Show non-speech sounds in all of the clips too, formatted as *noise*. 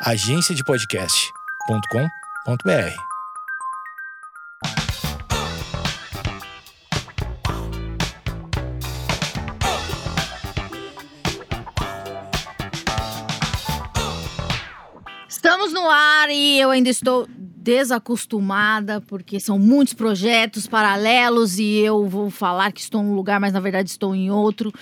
agenciadepodcast.com.br. Estamos no ar e eu ainda estou desacostumada porque são muitos projetos paralelos e eu vou falar que estou num lugar, mas na verdade estou em outro.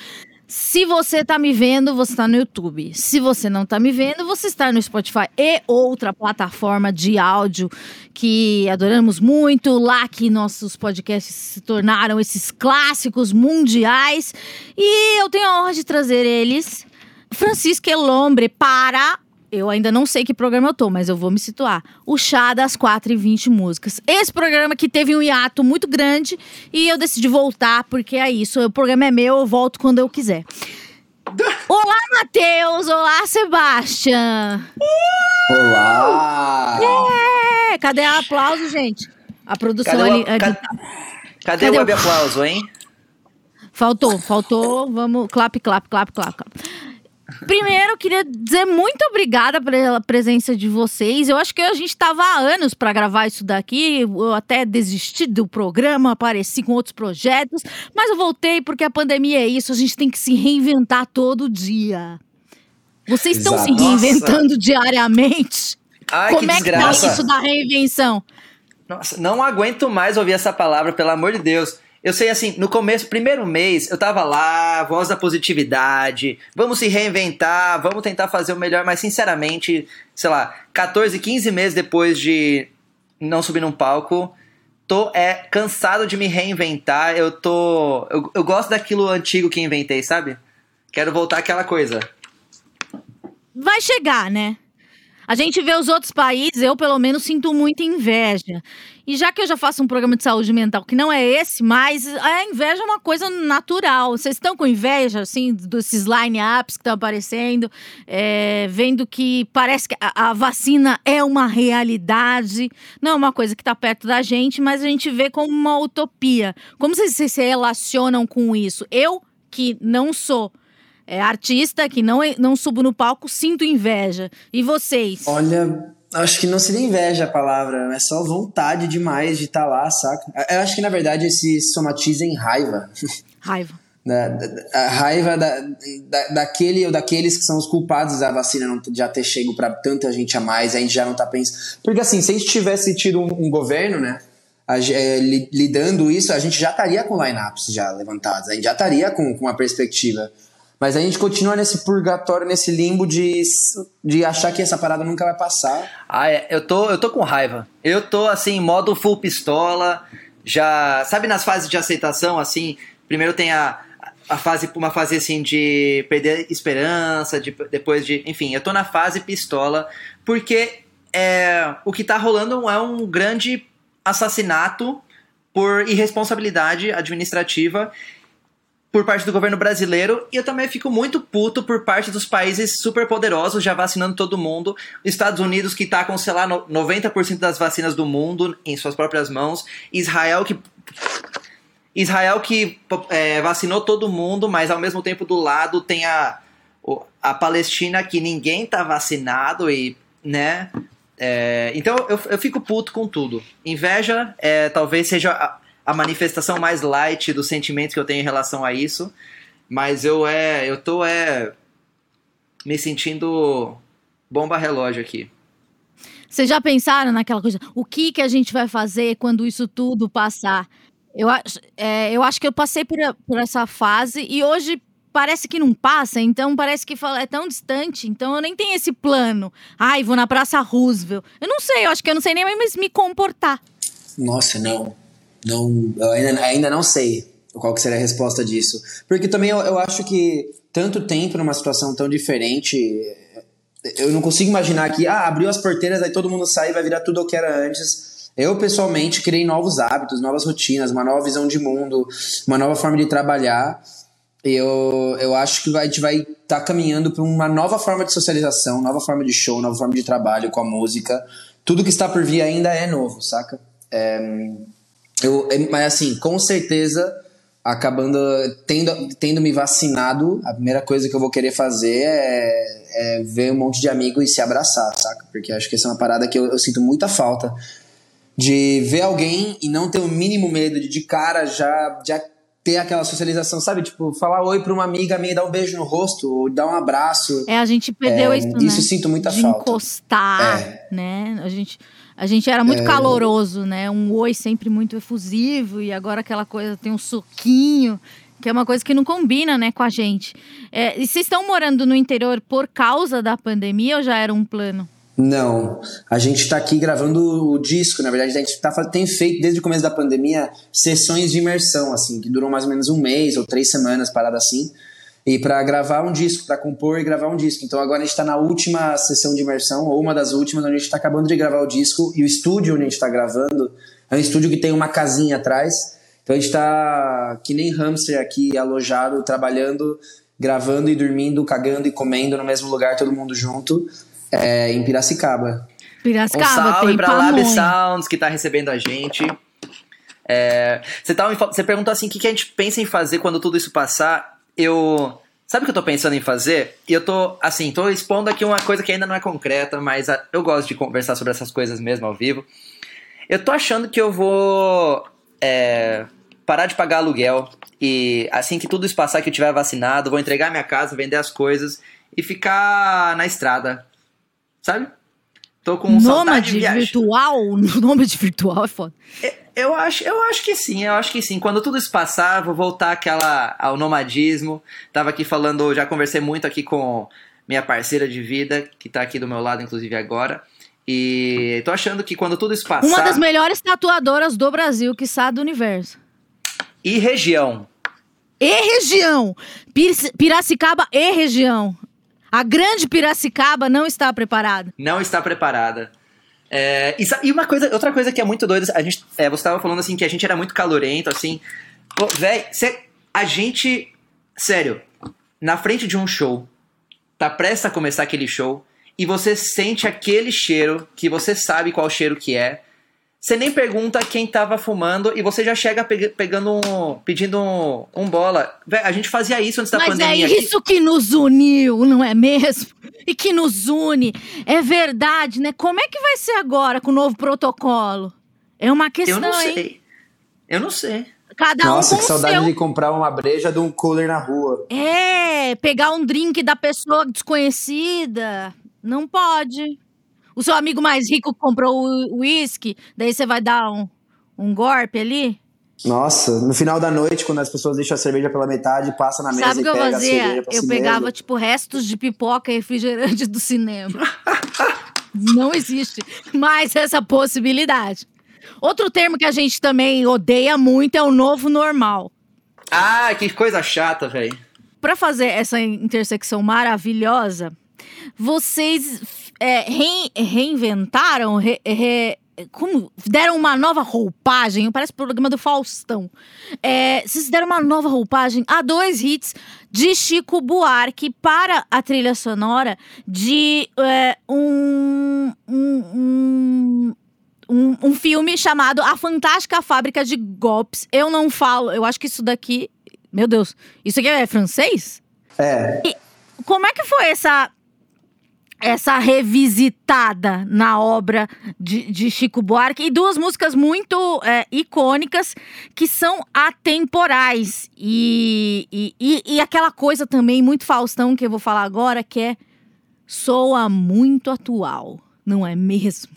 Se você está me vendo, você está no YouTube. Se você não está me vendo, você está no Spotify e outra plataforma de áudio que adoramos muito, lá que nossos podcasts se tornaram esses clássicos mundiais. E eu tenho a honra de trazer eles, Francisco Elombre, para eu ainda não sei que programa eu tô, mas eu vou me situar. O Chá das 4 e 20 músicas. Esse programa que teve um hiato muito grande e eu decidi voltar, porque é isso. O programa é meu, eu volto quando eu quiser. Olá, Matheus! Olá, Sebastião! Olá! É! Cadê o aplauso, gente? A produção Cadê o, ali. ali- cadê, cadê o- web aplauso, hein? Faltou, faltou. Vamos, clap, clap, clap, clap, clap. Primeiro, eu queria dizer muito obrigada pela presença de vocês. Eu acho que a gente estava há anos para gravar isso daqui. Eu até desisti do programa, apareci com outros projetos, mas eu voltei porque a pandemia é isso. A gente tem que se reinventar todo dia. Vocês estão se reinventando diariamente? Ai, Como é que tá isso da reinvenção? Nossa, não aguento mais ouvir essa palavra, pelo amor de Deus. Eu sei assim, no começo, primeiro mês, eu tava lá, voz da positividade, vamos se reinventar, vamos tentar fazer o melhor, mas sinceramente, sei lá, 14, 15 meses depois de não subir num palco, tô é cansado de me reinventar, eu tô. Eu, eu gosto daquilo antigo que inventei, sabe? Quero voltar àquela coisa. vai chegar, né? A gente vê os outros países, eu pelo menos sinto muita inveja. E já que eu já faço um programa de saúde mental que não é esse, mas a inveja é uma coisa natural. Vocês estão com inveja, assim, desses line-ups que estão aparecendo, é, vendo que parece que a, a vacina é uma realidade, não é uma coisa que está perto da gente, mas a gente vê como uma utopia. Como vocês se relacionam com isso? Eu, que não sou é, artista, que não, não subo no palco, sinto inveja. E vocês? Olha, acho que não seria inveja a palavra, é só vontade demais de estar lá, saca? Eu acho que na verdade esse somatiza em raiva. *laughs* Raiva. Da, da- a raiva da, da- daquele ou daqueles que são os culpados da vacina não já ter chego pra tanta gente a mais, a gente já não tá pensando. Porque assim, se a gente tivesse tido um, um governo, né, a é, li- lidando isso, a gente já estaria com lineups já levantados, a gente já estaria com, com uma perspectiva. Mas a gente continua nesse purgatório, nesse limbo de, de achar que essa parada nunca vai passar. Ah, é, eu tô, eu tô com raiva. Eu tô assim, modo full pistola. Já, sabe nas fases de aceitação assim, primeiro tem a, a fase uma fase assim de perder esperança, de, depois de, enfim, eu tô na fase pistola porque é, o que tá rolando é um grande assassinato por irresponsabilidade administrativa por parte do governo brasileiro e eu também fico muito puto por parte dos países super poderosos já vacinando todo mundo. Estados Unidos que tá com, sei lá, no- 90% das vacinas do mundo em suas próprias mãos. Israel que Israel que é, vacinou todo mundo, mas ao mesmo tempo do lado tem a, a Palestina que ninguém tá vacinado e, né? É, então eu, eu fico puto com tudo. Inveja é, talvez seja a, manifestação mais light dos sentimentos que eu tenho em relação a isso, mas eu é, eu tô é me sentindo bomba relógio aqui. Vocês já pensaram naquela coisa? O que, que a gente vai fazer quando isso tudo passar? Eu acho, é, eu acho que eu passei por, por essa fase e hoje parece que não passa, então parece que fala- é tão distante, então eu nem tenho esse plano. Ai, vou na Praça Roosevelt. Eu não sei, eu acho que eu não sei nem mais me comportar. Nossa, não. Não, ainda, ainda não sei qual que seria a resposta disso. Porque também eu, eu acho que tanto tempo numa situação tão diferente, eu não consigo imaginar que, ah, abriu as porteiras, aí todo mundo sai e vai virar tudo o que era antes. Eu, pessoalmente, criei novos hábitos, novas rotinas, uma nova visão de mundo, uma nova forma de trabalhar. Eu, eu acho que a gente vai estar tá caminhando para uma nova forma de socialização, nova forma de show, nova forma de trabalho com a música. Tudo que está por vir ainda é novo, saca? É, eu, é, mas assim, com certeza, acabando tendo, tendo me vacinado, a primeira coisa que eu vou querer fazer é é ver um monte de amigo e se abraçar, saca? Porque acho que essa é uma parada que eu, eu sinto muita falta de ver alguém e não ter o mínimo medo de de cara já, já ter aquela socialização, sabe? Tipo, falar oi pra uma amiga minha, dar um beijo no rosto, ou dar um abraço. É, a gente perdeu É, isso, né? isso sinto muita de falta. encostar, É. né? A gente, a gente era muito caloroso, né? Um oi sempre muito efusivo e agora aquela coisa tem um soquinho, que é uma coisa que não combina, né, com a gente. É, e vocês estão morando no interior por causa da pandemia ou já era um plano? Não, a gente tá aqui gravando o disco, na verdade a gente tá, tem feito desde o começo da pandemia sessões de imersão, assim, que duram mais ou menos um mês ou três semanas, parada assim, e para gravar um disco, para compor e gravar um disco. Então agora a gente tá na última sessão de imersão, ou uma das últimas, onde a gente tá acabando de gravar o disco, e o estúdio onde a gente tá gravando é um estúdio que tem uma casinha atrás, então a gente tá que nem hamster aqui, alojado, trabalhando, gravando e dormindo, cagando e comendo no mesmo lugar, todo mundo junto, é, em Piracicaba. Um Piracicaba salve tem pra Lab. Sounds que tá recebendo a gente. É, você, fal- você perguntou assim: o que, que a gente pensa em fazer quando tudo isso passar? Eu. Sabe o que eu tô pensando em fazer? E eu tô, assim, tô expondo aqui uma coisa que ainda não é concreta, mas ah, eu gosto de conversar sobre essas coisas mesmo ao vivo. Eu tô achando que eu vou é, parar de pagar aluguel e assim que tudo isso passar, que eu tiver vacinado, vou entregar minha casa, vender as coisas e ficar na estrada. Sabe? Tô com Nômade de viagem. virtual? *laughs* Nômade virtual é foda. Eu acho, eu acho que sim, eu acho que sim. Quando tudo isso passar, vou voltar àquela, ao nomadismo. Tava aqui falando, já conversei muito aqui com minha parceira de vida, que tá aqui do meu lado, inclusive agora. E tô achando que quando tudo isso passar. Uma das melhores tatuadoras do Brasil, que do universo. E região. E região. Pir- Piracicaba e região. A grande Piracicaba não está preparada. não está preparada. É, e, uma coisa, outra coisa que é muito doida, a gente, é, você estava falando assim que a gente era muito calorento, assim. Pô, véi, a gente, sério, na frente de um show, tá prestes a começar aquele show e você sente aquele cheiro que você sabe qual cheiro que é. Você nem pergunta quem tava fumando e você já chega pega- pegando um, pedindo um, um bola. A gente fazia isso antes da Mas é pandemia. aqui. isso que nos uniu, não é mesmo? E que nos une. É verdade, né? Como é que vai ser agora com o novo protocolo? É uma questão, Eu não hein? sei. Eu não sei. Cada Nossa, um que saudade seu. de comprar uma breja de um cooler na rua. É, pegar um drink da pessoa desconhecida. Não pode. O seu amigo mais rico comprou o uísque, daí você vai dar um, um golpe ali? Nossa, no final da noite, quando as pessoas deixam a cerveja pela metade, passa na mesa Sabe o e que eu pega a cerveja fazia? pra Eu si pegava, mesmo. tipo, restos de pipoca e refrigerante do cinema. *laughs* Não existe mais essa possibilidade. Outro termo que a gente também odeia muito é o novo normal. Ah, que coisa chata, velho. Para fazer essa intersecção maravilhosa, vocês é, rein- reinventaram, re- re- como deram uma nova roupagem, parece o programa do Faustão. É, vocês deram uma nova roupagem a dois hits de Chico Buarque para a trilha sonora de é, um, um, um, um, filme chamado A Fantástica Fábrica de Golpes. Eu não falo, eu acho que isso daqui. Meu Deus, isso aqui é francês? É, Como é que foi essa essa revisitada na obra de, de Chico Buarque e duas músicas muito é, icônicas que são atemporais e, e, e, e aquela coisa também muito Faustão que eu vou falar agora que é soa muito atual, não é mesmo?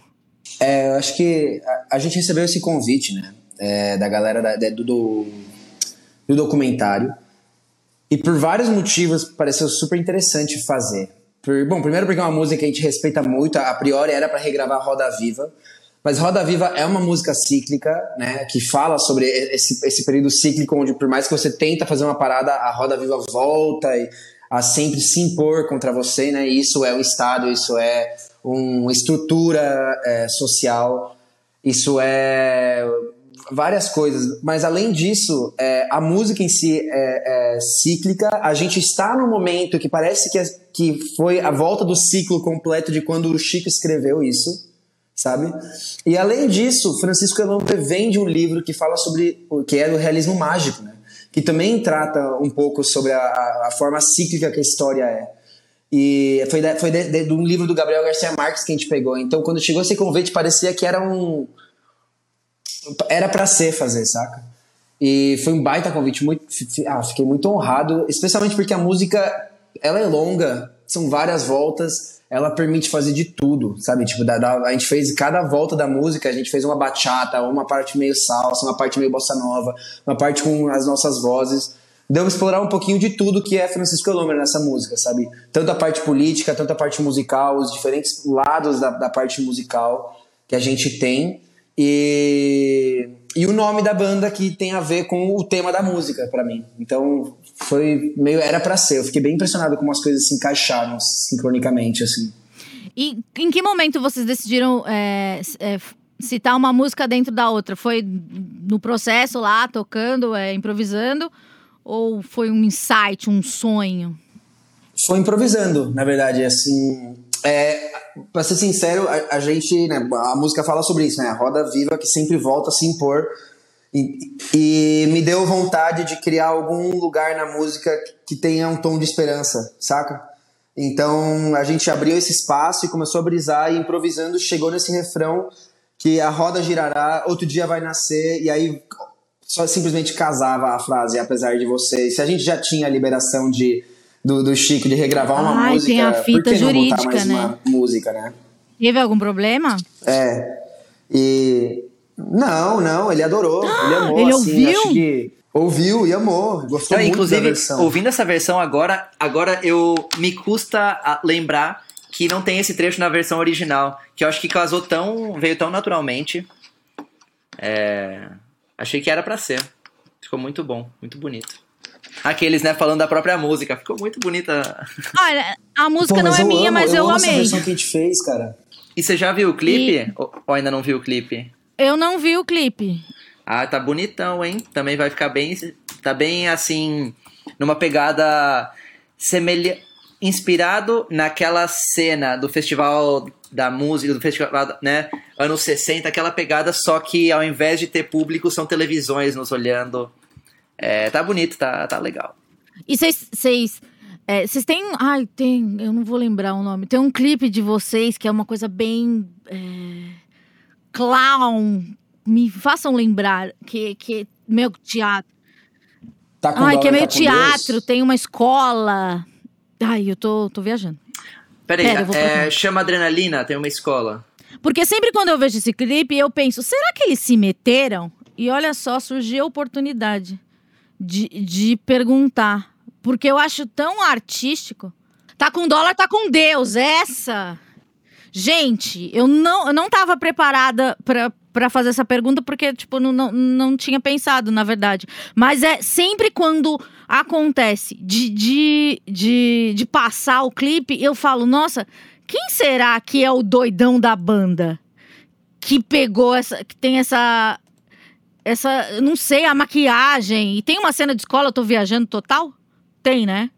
é, eu acho que a, a gente recebeu esse convite, né? é, da galera da- da- do, do, do documentário. E por vários motivos pareceu super interessante fazer. Por- bom, primeiro porque é uma música que a gente respeita muito, a priori era para regravar Roda Viva. Mas Roda Viva é uma música cíclica, né? Que fala sobre esse, esse período cíclico onde por mais que você tenta fazer uma parada, a Roda Viva volta e a sempre se impor contra você, né? E isso é o Estado, isso é uma estrutura é, social, isso é várias coisas. Mas além disso, é, a música em si é, é cíclica. A gente está num momento que parece que, que foi a volta do ciclo completo de quando o Chico escreveu isso sabe? E além disso, Francisco Elombre vende um livro que fala sobre o que é o realismo mágico, né? Que também trata um pouco sobre a, a- a forma cíclica que a história é. E foi, de, foi de, de, de, um livro do Gabriel Garcia Marques que a gente pegou. Então, quando chegou esse convite, parecia que era um. Era para ser fazer, saca? E foi um baita convite. Muito, ah, fiquei muito honrado, especialmente porque a música ela é longa, são várias voltas, ela permite fazer de tudo, sabe? Tipo, da, da, a gente fez cada volta da música, a gente fez uma bachata, uma parte meio salsa, uma parte meio bossa nova, uma parte com as nossas vozes deu explorar um pouquinho de tudo que é Francisco Lomer nessa música, sabe? Tanto a parte política, tanto a parte musical, os diferentes lados da, da parte musical que a gente tem. E, e o nome da banda que tem a ver com o tema da música para mim. Então foi meio era para ser. Eu fiquei bem impressionado como as coisas se encaixaram sincronicamente assim. E em que momento vocês decidiram é, é, citar uma música dentro da outra? Foi no processo lá, tocando, é, improvisando? Ou foi um insight, um sonho? Foi improvisando, na verdade, assim. É, pra ser sincero, a, a, gente, né, a música fala sobre isso, né? A roda viva que sempre volta a se impor. E, e, me deu vontade de criar algum lugar na música que tenha um tom de esperança, saca? Então a gente abriu esse espaço e começou a brisar e improvisando chegou nesse refrão que a roda girará, outro dia vai nascer, e aí só simplesmente casava a frase, apesar de vocês. Se a gente já tinha a liberação de, do, do Chico de regravar uma Ai, música, tem a fita jurídica, não botar mais né? uma música, né? Teve algum problema? É. E. Não, não, ele adorou. ele amou, ele assim, ouviu? acho que. Ouviu e amou. Gostou Não, muito inclusive, da versão. ouvindo essa versão agora, agora eu me custa a lembrar que não tem esse trecho na versão original, que eu acho que casou tão, veio tão naturalmente. É, achei que era pra ser. Ficou muito bom, muito bonito. Aqueles, né, falando da própria música. Ficou muito bonita. Olha, a música Pô, não é eu minha, amo, mas eu, amo essa amei. versão que a gente fez, cara. E você já viu o clipe? Ou, ou ainda não viu o clipe? Eu não vi o clipe. Ah, tá bonitão, hein? Também vai ficar bem. Tá bem assim. Numa pegada semelhante. Inspirado naquela cena do festival da música, do festival, né? Anos 60, aquela pegada, só que ao invés de ter público, são televisões nos olhando. É, tá bonito, tá, tá legal. E vocês. Vocês é, vocês têm. Ai, tem. Eu não vou lembrar o nome. Tem um clipe de vocês que é uma coisa bem. é, clown. Me façam lembrar. Que, que meu teatro. Tá com Ai, dó, que é tá meio com teatro, Deus. tem uma escola. Ai, eu tô, tô viajando. Peraí, Pera, é, chama Adrenalina, tem uma escola. Porque sempre quando eu vejo esse clipe, eu penso, será que eles se meteram? E olha só, surgiu a oportunidade de, de perguntar. Porque eu acho tão artístico. Tá com dólar, tá com Deus. Essa. Gente, eu não, eu não tava preparada pra, pra fazer essa pergunta, porque, tipo, não, não, não tinha pensado, na verdade. Mas é sempre quando acontece de, de, de, de passar o clipe, eu falo, nossa, quem será que é o doidão da banda? Que pegou essa. Que tem essa. Essa. Não sei, a maquiagem. E tem uma cena de escola, eu tô viajando total? Tem, né?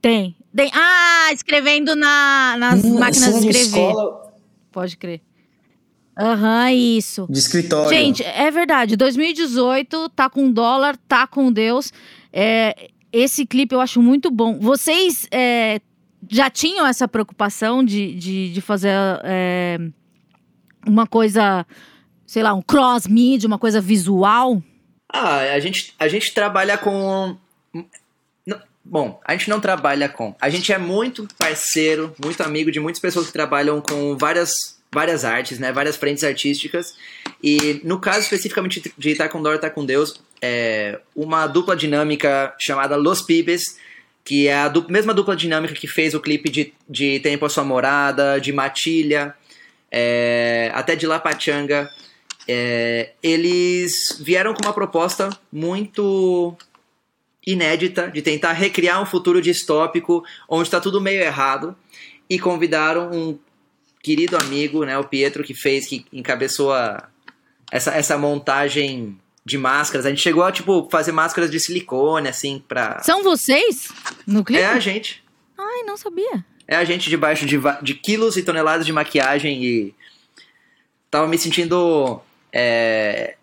Tem. Tem. Ah, escrevendo na, nas Hum, máquinas de escrever. escola Pode crer. Aham, isso. de escritório. Gente, é verdade. 2018, tá com dólar, tá com Deus. É, esse clipe eu acho muito bom. Vocês é, já tinham essa preocupação de, de, de fazer é, uma coisa, sei lá, um cross-media, uma coisa visual? Ah, a gente, a gente trabalha com. Bom, a gente não trabalha com. A gente é muito parceiro, muito amigo de muitas pessoas que trabalham com várias, várias artes, né? Várias frentes artísticas. E no caso especificamente de Tá com Dor, Tá com Deus, é uma dupla dinâmica chamada Los Pibes, que é a du- mesma dupla dinâmica que fez o clipe de, de Tempo a Sua Morada, de Matilha, é, até de La Pachanga. É, eles vieram com uma proposta muito inédita de tentar recriar um futuro distópico onde está tudo meio errado e convidaram um querido amigo, né, o Pietro, que fez, que encabeçou a, essa, essa montagem de máscaras. A gente chegou a, tipo, fazer máscaras de silicone, assim, pra... São vocês no clipe? É a gente. Ai, não sabia. É a gente debaixo de, de quilos e toneladas de maquiagem e tava me sentindo é,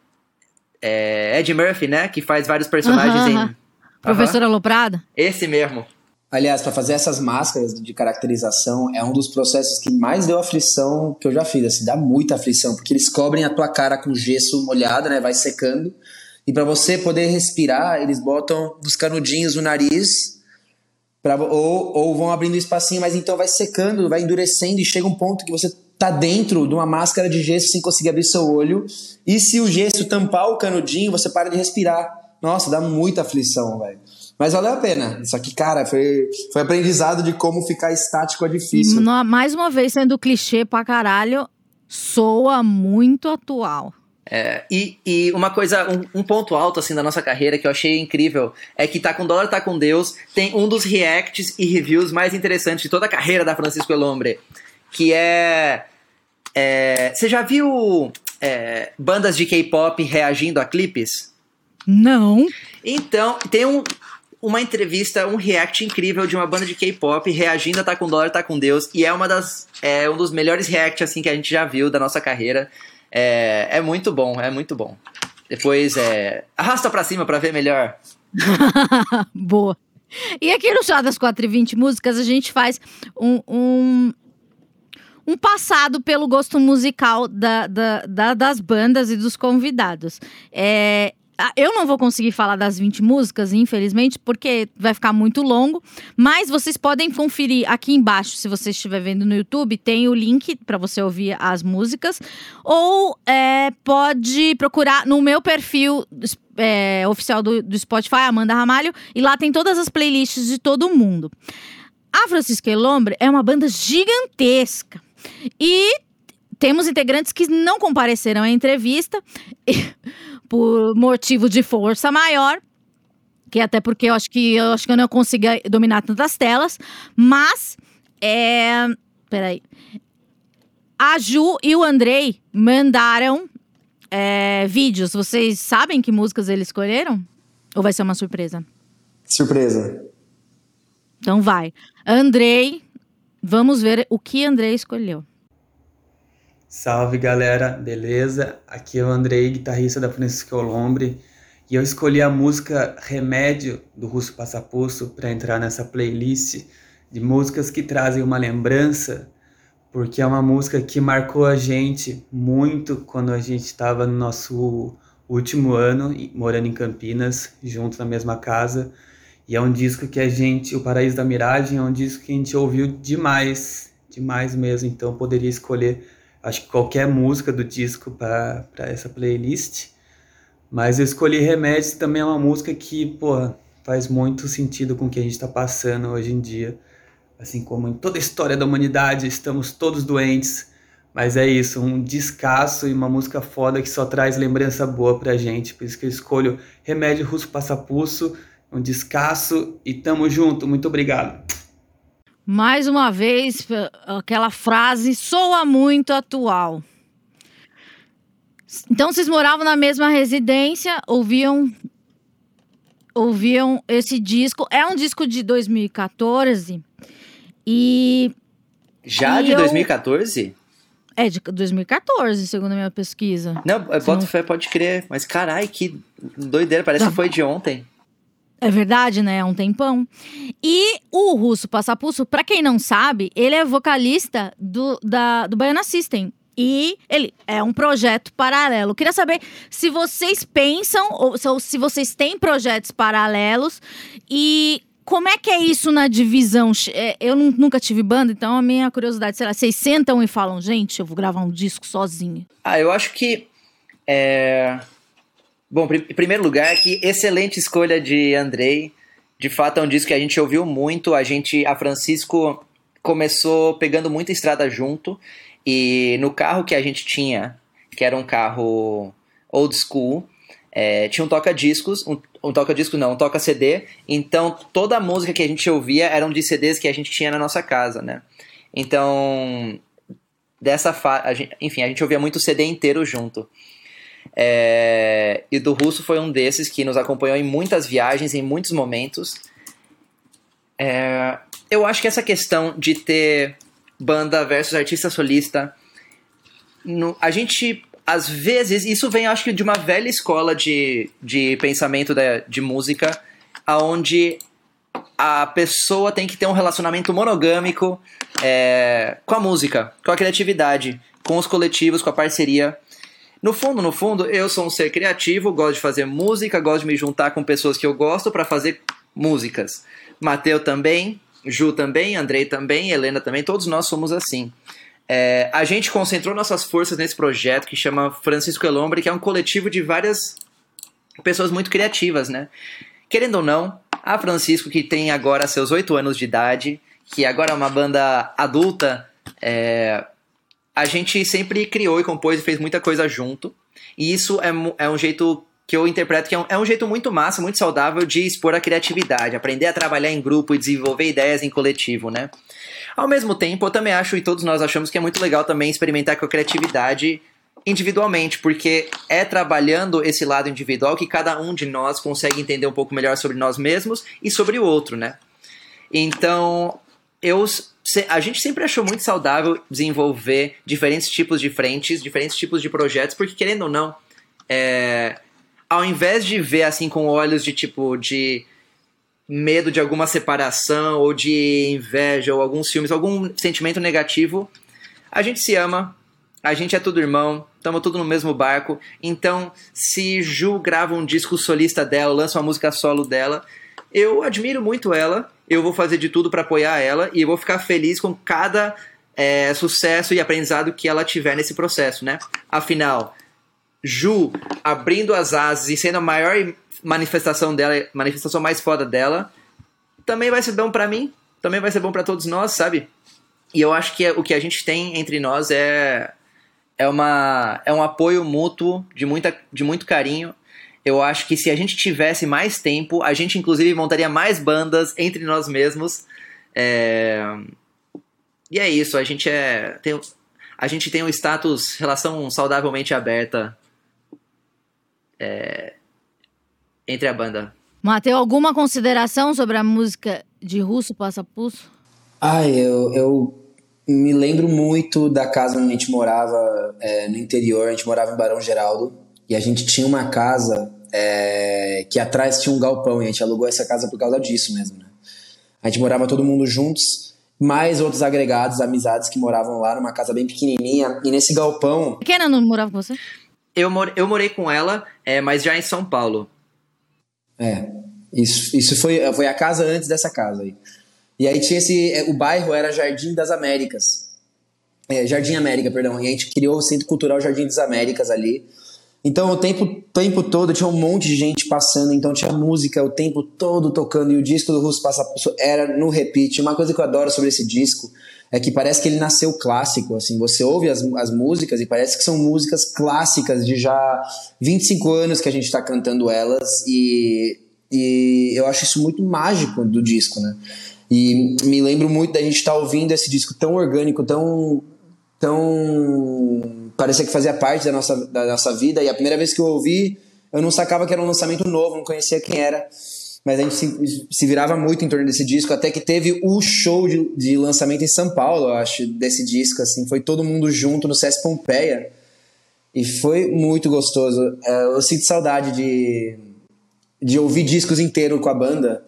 é, Ed Murphy, né? Que faz vários personagens Aham, em. aham. Professora Loprada? Esse mesmo. Aliás, para fazer essas máscaras de caracterização é um dos processos que mais deu aflição que eu já fiz. Assim, dá muita aflição, porque eles cobrem a tua cara com gesso molhado, né? Vai secando. E para você poder respirar, eles botam os canudinhos no nariz Pra, ou, ou vão abrindo espacinho, mas então vai secando, vai endurecendo e chega um ponto que você tá dentro de uma máscara de gesso sem conseguir abrir seu olho. E se o gesso tampar o canudinho, você para de respirar. Nossa, dá muita aflição, velho. Mas valeu a pena. Só que, cara, foi, foi aprendizado de como ficar estático é difícil. No, mais uma vez, sendo clichê pra caralho, soa muito atual. É, e, e, uma coisa, um, um, ponto alto assim da nossa carreira que eu achei incrível é que Tá com Dólar, Tá com Deus tem um dos reacts e reviews mais interessantes de toda a carreira da Francisco Elombre, que é... é você já viu é, bandas de K-pop reagindo a clipes? Não. Então, tem um, uma entrevista, um react incrível de uma banda de K-pop reagindo a Tá com Dólar, Tá com Deus, e é uma das é um dos melhores reacts assim que a gente já viu da nossa carreira. É, é muito bom, é muito bom. Depois, é, arrasta para cima para ver melhor. *laughs* Boa. E aqui no Chá das 4 e 20 Músicas, a gente faz um, um, um passado pelo gosto musical da, da, da, das bandas e dos convidados. É, eu não vou conseguir falar das 20 músicas, infelizmente, porque vai ficar muito longo. Mas vocês podem conferir aqui embaixo, se você estiver vendo no YouTube, tem o link para você ouvir as músicas. Ou é, pode procurar no meu perfil é, oficial do, do Spotify, Amanda Ramalho, e lá tem todas as playlists de todo mundo. A Francisca Elombre é uma banda gigantesca. E temos integrantes que não compareceram à entrevista *laughs* por motivo de força maior, que até porque eu acho que eu acho que eu não consigo dominar tantas telas, mas é, peraí. A Ju e o Andrei mandaram é, vídeos. Vocês sabem que músicas eles escolheram? Ou vai ser uma surpresa? Surpresa. Então vai. Andrei, vamos ver o que Andrei escolheu. Salve galera, beleza? Aqui é o Andrei, guitarrista da Francisco Olombre, e eu escolhi a música Remédio do Russo Passapusso para entrar nessa playlist de músicas que trazem uma lembrança, porque é uma música que marcou a gente muito quando a gente estava no nosso último ano morando em Campinas, junto na mesma casa. E é um disco que a gente, O Paraíso da Miragem, é um disco que a gente ouviu demais, demais mesmo. Então poderia escolher acho que qualquer música do disco para essa playlist. Mas eu escolhi Remédios também é uma música que, pô, faz muito sentido com o que a gente está passando hoje em dia. Assim como em toda a história da humanidade, estamos todos doentes. Mas é isso, um descasso e uma música foda que só traz lembrança boa pra gente. Por isso que eu escolho Remédio Russo Passapulso, um descasso e tamo junto. Muito obrigado. Mais uma vez, aquela frase soa muito atual. Então, vocês moravam na mesma residência, ouviam ouviam esse disco. É um disco de 2014 e já e de eu... 2014? É de 2014, segundo a minha pesquisa. Não, boto não... fé, pode crer. Mas carai, que doideira, parece tá. que foi de ontem. É verdade, né? É um tempão. E o Russo Passapulso, para quem não sabe, ele é vocalista do, da, do Baiana System. E ele é um projeto paralelo. Queria saber se vocês pensam, ou, ou se vocês têm projetos paralelos e como é que é isso na divisão? É, eu nunca tive banda, então a minha curiosidade, será, vocês sentam e falam, gente, eu vou gravar um disco sozinho? Ah, eu acho que é, Bom, em primeiro lugar, que excelente escolha de Andrei. De fato, é um disco que a gente ouviu muito. A gente, a Francisco começou pegando muita estrada junto. E no carro que a gente tinha, que era um carro old school, é, tinha um toca-discos, um, um toca-disco não, um toca-CD. Então, toda a música que a gente ouvia eram de CDs que a gente tinha na nossa casa, né? Então, dessa enfim, a gente ouvia muito CD inteiro junto. É, e do Russo foi um desses que nos acompanhou em muitas viagens, em muitos momentos. É, eu acho que essa questão de ter banda versus artista solista, no, a gente às vezes, isso vem acho que de uma velha escola de, de pensamento de música, aonde a pessoa tem que ter um relacionamento monogâmico é, com a música, com a criatividade, com os coletivos, com a parceria. No fundo, no fundo, eu sou um ser criativo, gosto de fazer música, gosto de me juntar com pessoas que eu gosto para fazer músicas. Mateu também, Ju também, Andrei também, Helena também, todos nós somos assim. É, a gente concentrou nossas forças nesse projeto que chama Francisco Elombre, que é um coletivo de várias pessoas muito criativas, né? Querendo ou não, a Francisco, que tem agora seus oito anos de idade, que agora é uma banda adulta, é, a gente sempre criou e compôs e fez muita coisa junto. E isso é, é um jeito que eu interpreto que é um, é um, jeito muito massa, muito saudável de expor a criatividade, aprender a trabalhar em grupo e desenvolver ideias em coletivo, né? Ao mesmo tempo, eu também acho, e todos nós achamos que é muito legal também experimentar com a criatividade individualmente, porque é trabalhando esse lado individual que cada um de nós consegue entender um pouco melhor sobre nós mesmos e sobre o outro, né? Então, eu a gente sempre achou muito saudável desenvolver diferentes tipos de frentes, diferentes tipos de projetos, porque querendo ou não, é, ao invés de ver assim com olhos de tipo de medo de alguma separação ou de inveja ou alguns filmes, algum sentimento negativo, a gente se ama, a gente é tudo irmão, estamos tudo no mesmo barco. Então, se Ju grava um disco solista dela, lança uma música solo dela, eu admiro muito ela, eu vou fazer de tudo para apoiar ela e eu vou ficar feliz com cada é, sucesso e aprendizado que ela tiver nesse processo, né? Afinal, Ju abrindo as asas e sendo a maior manifestação dela, manifestação mais foda dela, também vai ser bom para mim, também vai ser bom para todos nós, sabe? E eu acho que o que a gente tem entre nós é é uma é um apoio mútuo de muita de muito carinho eu acho que se a gente tivesse mais tempo, a gente inclusive montaria mais bandas entre nós mesmos. É... E é isso, a gente é. Tem, a gente tem um status, relação saudavelmente aberta é... entre a banda. Mateu, alguma consideração sobre a música de Russo Passa Pulso? Ah, eu, eu me lembro muito da casa onde a gente morava é, no interior, a gente morava em Barão Geraldo. E a gente tinha uma casa é, que atrás tinha um galpão e a gente alugou essa casa por causa disso mesmo. Né? A gente morava todo mundo juntos, mais outros agregados, amizades que moravam lá numa casa bem pequenininha. E nesse galpão. Pequena não morava com você? Eu, more, eu morei com ela, é, mas já em São Paulo. É. Isso, isso foi, foi a casa antes dessa casa aí. E aí tinha esse. É, o bairro era Jardim das Américas. É, Jardim América, perdão. E a gente criou o Centro Cultural Jardim das Américas ali. Então o tempo, tempo todo tinha um monte de gente passando, então tinha música o tempo todo tocando, e o disco do Russo Passa era no repeat. Uma coisa que eu adoro sobre esse disco é que parece que ele nasceu clássico, assim, você ouve as, as músicas e parece que são músicas clássicas de já 25 anos que a gente está cantando elas, e, e eu acho isso muito mágico do disco, né? E me lembro muito da gente estar tá ouvindo esse disco tão orgânico, tão tão parecia que fazia parte da nossa, da nossa vida. E a primeira vez que eu ouvi, eu não sacava que era um lançamento novo, não conhecia quem era. Mas a gente se, se virava muito em torno desse disco, até que teve o show de, de lançamento em São Paulo, eu acho, desse disco. Assim, foi todo mundo junto no SES Pompeia. E foi muito gostoso. É, eu sinto saudade de, de ouvir discos inteiros com a banda.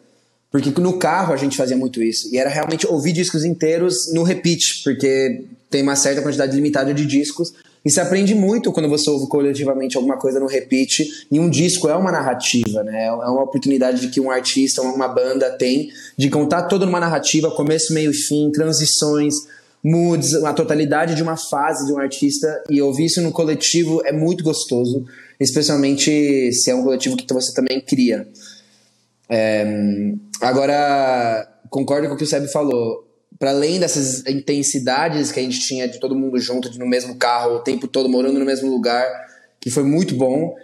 Porque no carro a gente fazia muito isso. E era realmente ouvir discos inteiros no repeat, porque tem uma certa quantidade limitada de discos. E se aprende muito quando você ouve coletivamente alguma coisa no repeat. E um disco é uma narrativa, né? É uma oportunidade que um artista, uma banda tem de contar toda uma narrativa, começo, meio e fim, transições, moods, a totalidade de uma fase de um artista. E ouvir isso no coletivo é muito gostoso, especialmente se é um coletivo que você também cria. É... Agora, concordo com o que o Seb falou para além dessas intensidades que a gente tinha de todo mundo junto, no mesmo carro, o tempo todo morando no mesmo lugar, que foi muito bom.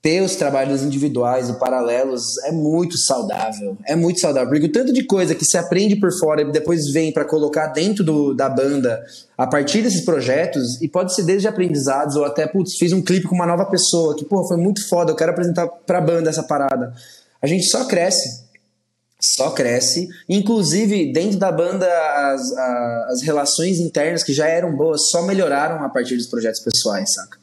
Ter os trabalhos individuais e paralelos é muito saudável. É muito saudável. Porque o tanto de coisa que se aprende por fora e depois vem para colocar dentro do, da banda a partir desses projetos, e pode ser desde aprendizados ou até, putz, fiz um clipe com uma nova pessoa que, pô, foi muito foda, eu quero apresentar pra banda essa parada. A gente só cresce só cresce. Inclusive, dentro da banda, as, as relações internas que já eram boas só melhoraram a partir dos projetos pessoais, saca?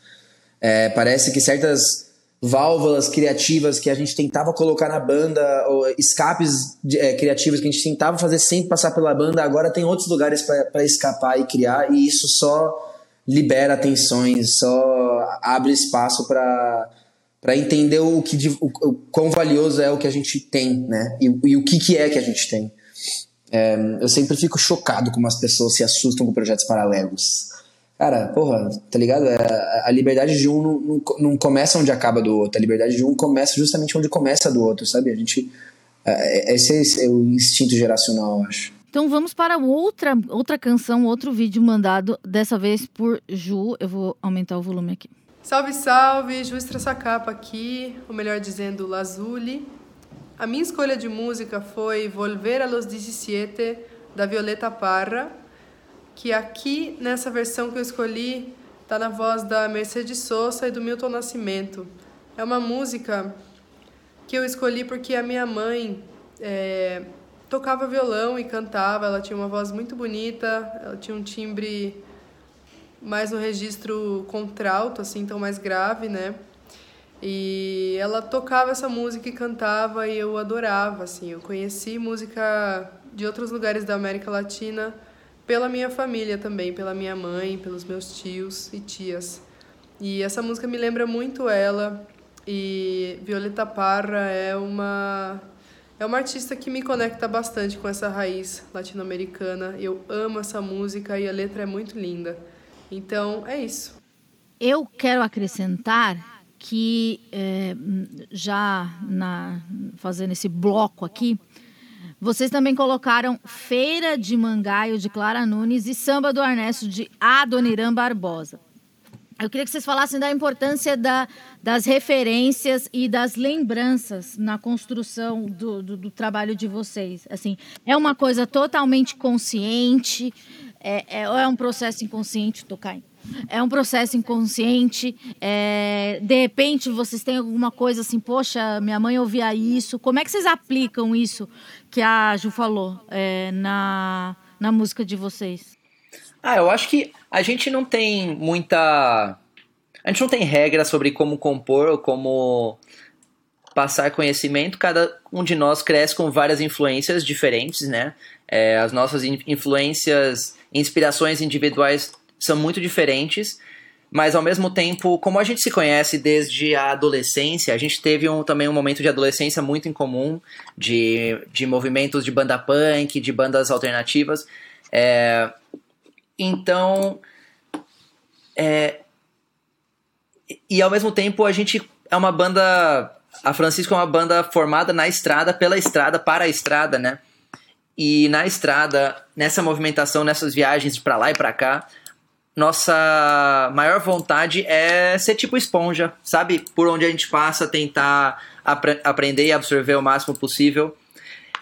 É, parece que certas válvulas criativas que a gente tentava colocar na banda, ou escapes é, criativos que a gente tentava fazer sem passar pela banda, agora tem outros lugares para escapar e criar, e isso só libera tensões, só abre espaço para para entender o que o, o, quão valioso é o que a gente tem, né? E, e o que, que é que a gente tem. É, eu sempre fico chocado como as pessoas se assustam com projetos paralelos. Cara, porra, tá ligado? É, a liberdade de um não, não, não, começa onde acaba do outro. A liberdade de um começa justamente onde começa do outro, sabe? A gente. É, é esse é o instinto geracional, eu acho. Então vamos para outra, outra canção, outro vídeo mandado, dessa vez por Ju. Eu vou aumentar o volume aqui. Salve, salve! Ju Capa aqui, ou melhor dizendo, Lazuli. A minha escolha de música foi Volver a los 17, da Violeta Parra que aqui nessa versão que eu escolhi está na voz da Mercedes Sosa e do Milton Nascimento. É uma música que eu escolhi porque a minha mãe é, tocava violão e cantava, ela tinha uma voz muito bonita, ela tinha um timbre mais no registro contralto, assim, então mais grave, né? E ela tocava essa música e cantava e eu adorava, assim. Eu conheci música de outros lugares da América Latina pela minha família também, pela minha mãe, pelos meus tios e tias. E essa música me lembra muito ela. E Violeta Parra é uma é uma artista que me conecta bastante com essa raiz latino-americana. Eu amo essa música e a letra é muito linda. Então é isso. Eu quero acrescentar que é, já na, fazendo esse bloco aqui, vocês também colocaram Feira de Mangaio de Clara Nunes e Samba do Arnesto de Adoniran Barbosa. Eu queria que vocês falassem da importância da, das referências e das lembranças na construção do, do, do, trabalho de vocês. Assim, é uma coisa totalmente consciente, é, é, é um processo inconsciente tocar? é um processo inconsciente. É, de repente vocês têm alguma coisa assim, poxa, minha mãe ouvia isso. Como é que vocês aplicam isso que a Ju falou é, na, na música de vocês? Ah, eu acho que a gente não tem muita. A gente não tem regra sobre como compor ou como passar conhecimento. Cada um de nós cresce com várias influências diferentes, né? É, as nossas influências, inspirações individuais são muito diferentes, mas ao mesmo tempo, como a gente se conhece desde a adolescência, a gente teve um, também um momento de adolescência muito em comum, de, de movimentos de banda punk, de bandas alternativas. É, então, é, e ao mesmo tempo a gente é uma banda. A Francisco é uma banda formada na estrada, pela estrada, para a estrada, né? E na estrada, nessa movimentação, nessas viagens para lá e para cá, nossa maior vontade é ser tipo esponja, sabe? Por onde a gente passa, tentar apre aprender e absorver o máximo possível.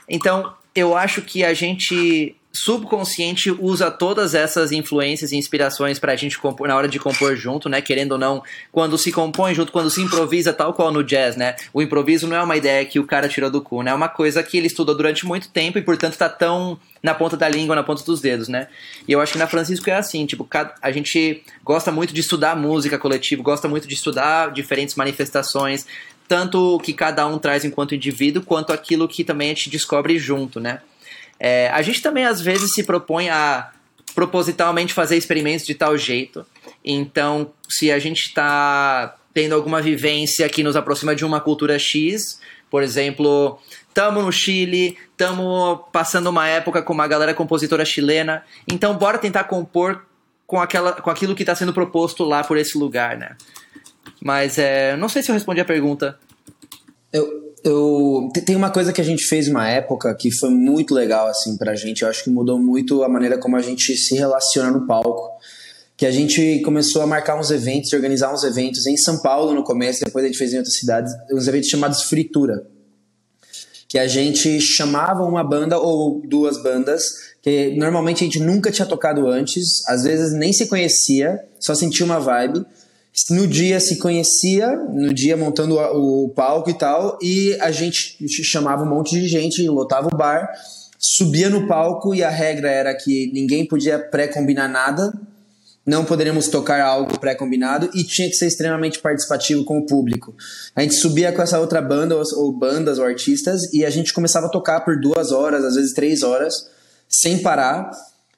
Então, eu acho que a gente subconsciente usa todas essas influências e inspirações para a gente compor na hora de compor junto, né? Querendo ou não, quando se compõe junto, quando se improvisa, tal qual no jazz, né? O improviso não é uma ideia que o cara tirou do cu, né? É uma coisa que ele estudou durante muito tempo e, portanto, tá tão na ponta da língua, na ponta dos dedos, né? E eu acho que na Francisco é assim, tipo, a gente gosta muito de estudar música coletiva, gosta muito de estudar diferentes manifestações, tanto o que cada um traz enquanto indivíduo, quanto aquilo que também a gente descobre junto, né? É, a gente também às vezes se propõe a propositalmente fazer experimentos de tal jeito. Então, se a gente está tendo alguma vivência que nos aproxima de uma cultura X, por exemplo, estamos no Chile, estamos passando uma época com uma galera compositora chilena, então bora tentar compor com, aquela, com aquilo que está sendo proposto lá por esse lugar, né? Mas é, não sei se eu respondi a pergunta. Eu, eu tem uma coisa que a gente fez uma época que foi muito legal assim pra gente, eu acho que mudou muito a maneira como a gente se relaciona no palco. Que a gente começou a marcar uns eventos, organizar uns eventos em São Paulo no começo, depois a gente fez em outras cidades, uns eventos chamados Fritura. Que a gente chamava uma banda ou duas bandas, que normalmente a gente nunca tinha tocado antes, às vezes nem se conhecia, só sentia uma vibe no dia se conhecia, no dia montando o palco e tal, e a gente chamava um monte de gente, lotava o bar, subia no palco e a regra era que ninguém podia pré-combinar nada, não poderíamos tocar algo pré-combinado e tinha que ser extremamente participativo com o público. A gente subia com essa outra banda, ou, bandas ou artistas, e a gente começava a tocar por duas horas, às vezes três horas, sem parar,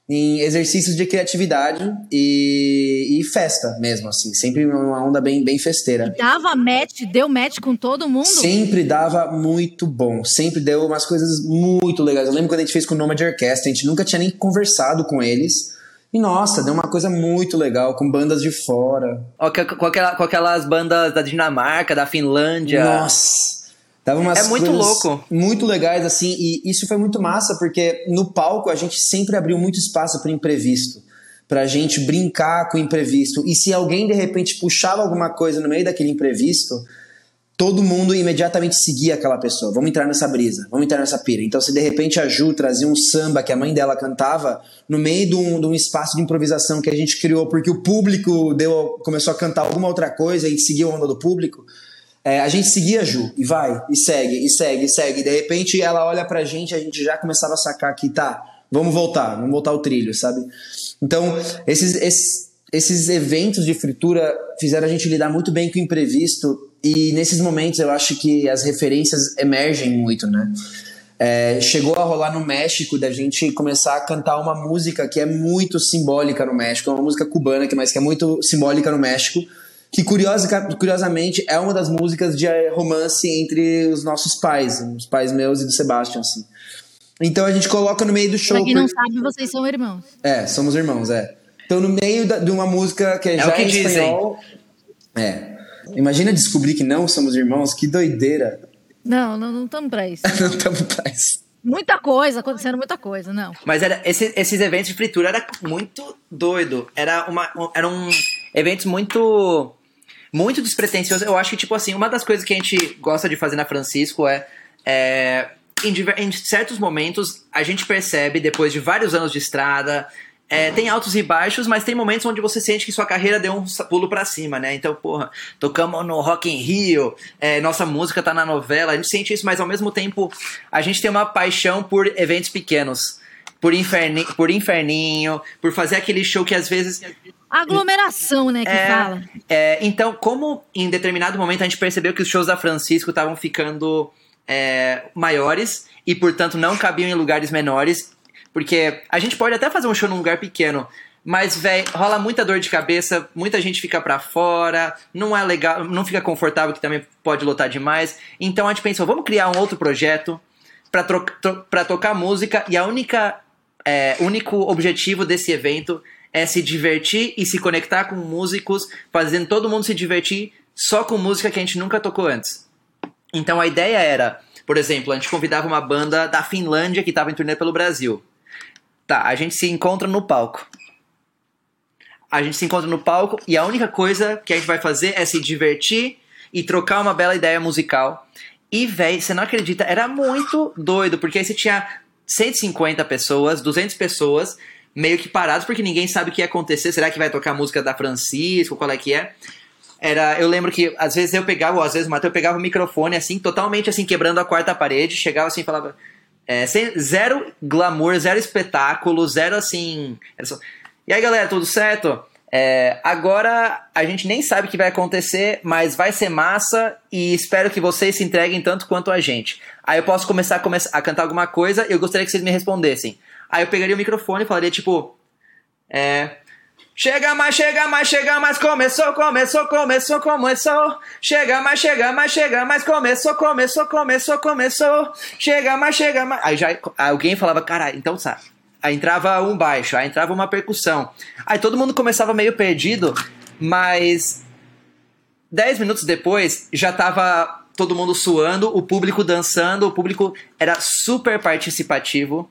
em exercícios de criatividade e, e festa mesmo, assim, sempre uma onda bem, bem festeira. E dava match, deu match com todo mundo? Sempre dava muito bom, sempre deu umas coisas muito legais. Eu lembro quando a gente fez com o Nomad Orquestra, a gente nunca tinha nem conversado com eles, e nossa, deu uma coisa muito legal, com bandas de fora. Com, aquela, com aquelas bandas da Dinamarca, da Finlândia. Nossa! Dava umas é muito louco. Muito legais, assim, e isso foi muito massa, porque no palco a gente sempre abriu muito espaço para imprevisto. Pra gente brincar com o imprevisto. E se alguém de repente puxava alguma coisa no meio daquele imprevisto, todo mundo imediatamente seguia aquela pessoa. Vamos entrar nessa brisa, vamos entrar nessa pira. Então, se de repente a Ju trazia um samba que a mãe dela cantava, no meio de um, de um espaço de improvisação que a gente criou, porque o público deu, começou a cantar alguma outra coisa e seguiu a onda do público, é, a gente seguia a Ju, e vai, e segue, e segue, e segue. E de repente ela olha pra gente, a gente já começava a sacar que tá, vamos voltar, vamos voltar ao trilho, sabe? Então, esses, esses, esses eventos de fritura fizeram a gente lidar muito bem com o imprevisto, e nesses momentos eu acho que as referências emergem muito, né? É, chegou a rolar no México da gente começar a cantar uma música que é muito simbólica no México, uma música cubana, mas que é muito simbólica no México que curiosa, curiosamente é uma das músicas de romance entre os nossos pais, os pais meus e do Sebastian, assim. Então a gente coloca no meio do show. Pra quem não sabe, vocês são irmãos. É, somos irmãos, é. Então no meio da, de uma música que é, é já em dizem. espanhol. É. Imagina descobrir que não somos irmãos, que doideira. Não, não estamos pra isso. *laughs* não estamos pra isso. Muita coisa, acontecendo muita coisa, não. Mas era, esse, esses eventos de fritura era muito doido. Era uma, eram eventos muito muito despretensioso. Eu acho que, tipo assim, uma das coisas que a gente gosta de fazer na Francisco é. é em, em, certos momentos, a gente percebe, depois de vários anos de estrada, é, tem altos e baixos, mas tem momentos onde você sente que sua carreira deu um pulo para cima, né? Então, porra, tocamos no Rock in Rio, é, nossa música tá na novela, a gente sente isso, mas ao mesmo tempo a gente tem uma paixão por eventos pequenos. Por, inferni, por inferninho, por fazer aquele show que às vezes Aglomeração, né, que é, fala. É, então, como em determinado momento a gente percebeu que os shows da Francisco estavam ficando é, maiores e, portanto, não cabiam em lugares menores, porque a gente pode até fazer um show num lugar pequeno, mas, velho, rola muita dor de cabeça, muita gente fica para fora, não é legal, não fica confortável, que também pode lotar demais. Então a gente pensou, vamos criar um outro projeto para tocar música e a única é, único objetivo desse evento é se divertir e se conectar com músicos, fazendo todo mundo se divertir só com música que a gente nunca tocou antes. Então a ideia era, por exemplo, a gente convidava uma banda da Finlândia que estava em turnê pelo Brasil. Tá, a gente se encontra no palco. A gente se encontra no palco e a única coisa que a gente vai fazer é se divertir e trocar uma bela ideia musical. E, véi, você não acredita, era muito doido, porque aí você tinha 150 pessoas, 200 pessoas meio que parados porque ninguém sabe o que ia acontecer. Será que vai tocar a música da Francisco? Qual é que é? Era, eu lembro que às vezes eu pegava, ou às vezes o Matheus pegava o microfone assim, totalmente assim, quebrando a quarta parede, chegava assim e falava. É, sem, zero glamour, zero espetáculo, zero assim. Só, e aí galera, tudo certo? É, agora a gente nem sabe o que vai acontecer, mas vai ser massa e espero que vocês se entreguem tanto quanto a gente. Aí eu posso começar a, começar a cantar alguma coisa e eu gostaria que vocês me respondessem. Aí eu pegaria o microfone e falaria, tipo. É. Chega mais, chega mais, chega mais, começou, começou, começou, começou. Chega mais, chega mais, chega mais, começou, começou, começou, começou. Chega mais, chega mais. Aí já alguém falava, cara, então sabe. Aí entrava um baixo, aí entrava uma percussão. Aí todo mundo começava meio perdido, mas dez minutos depois já tava todo mundo suando, o público dançando, o público era super participativo.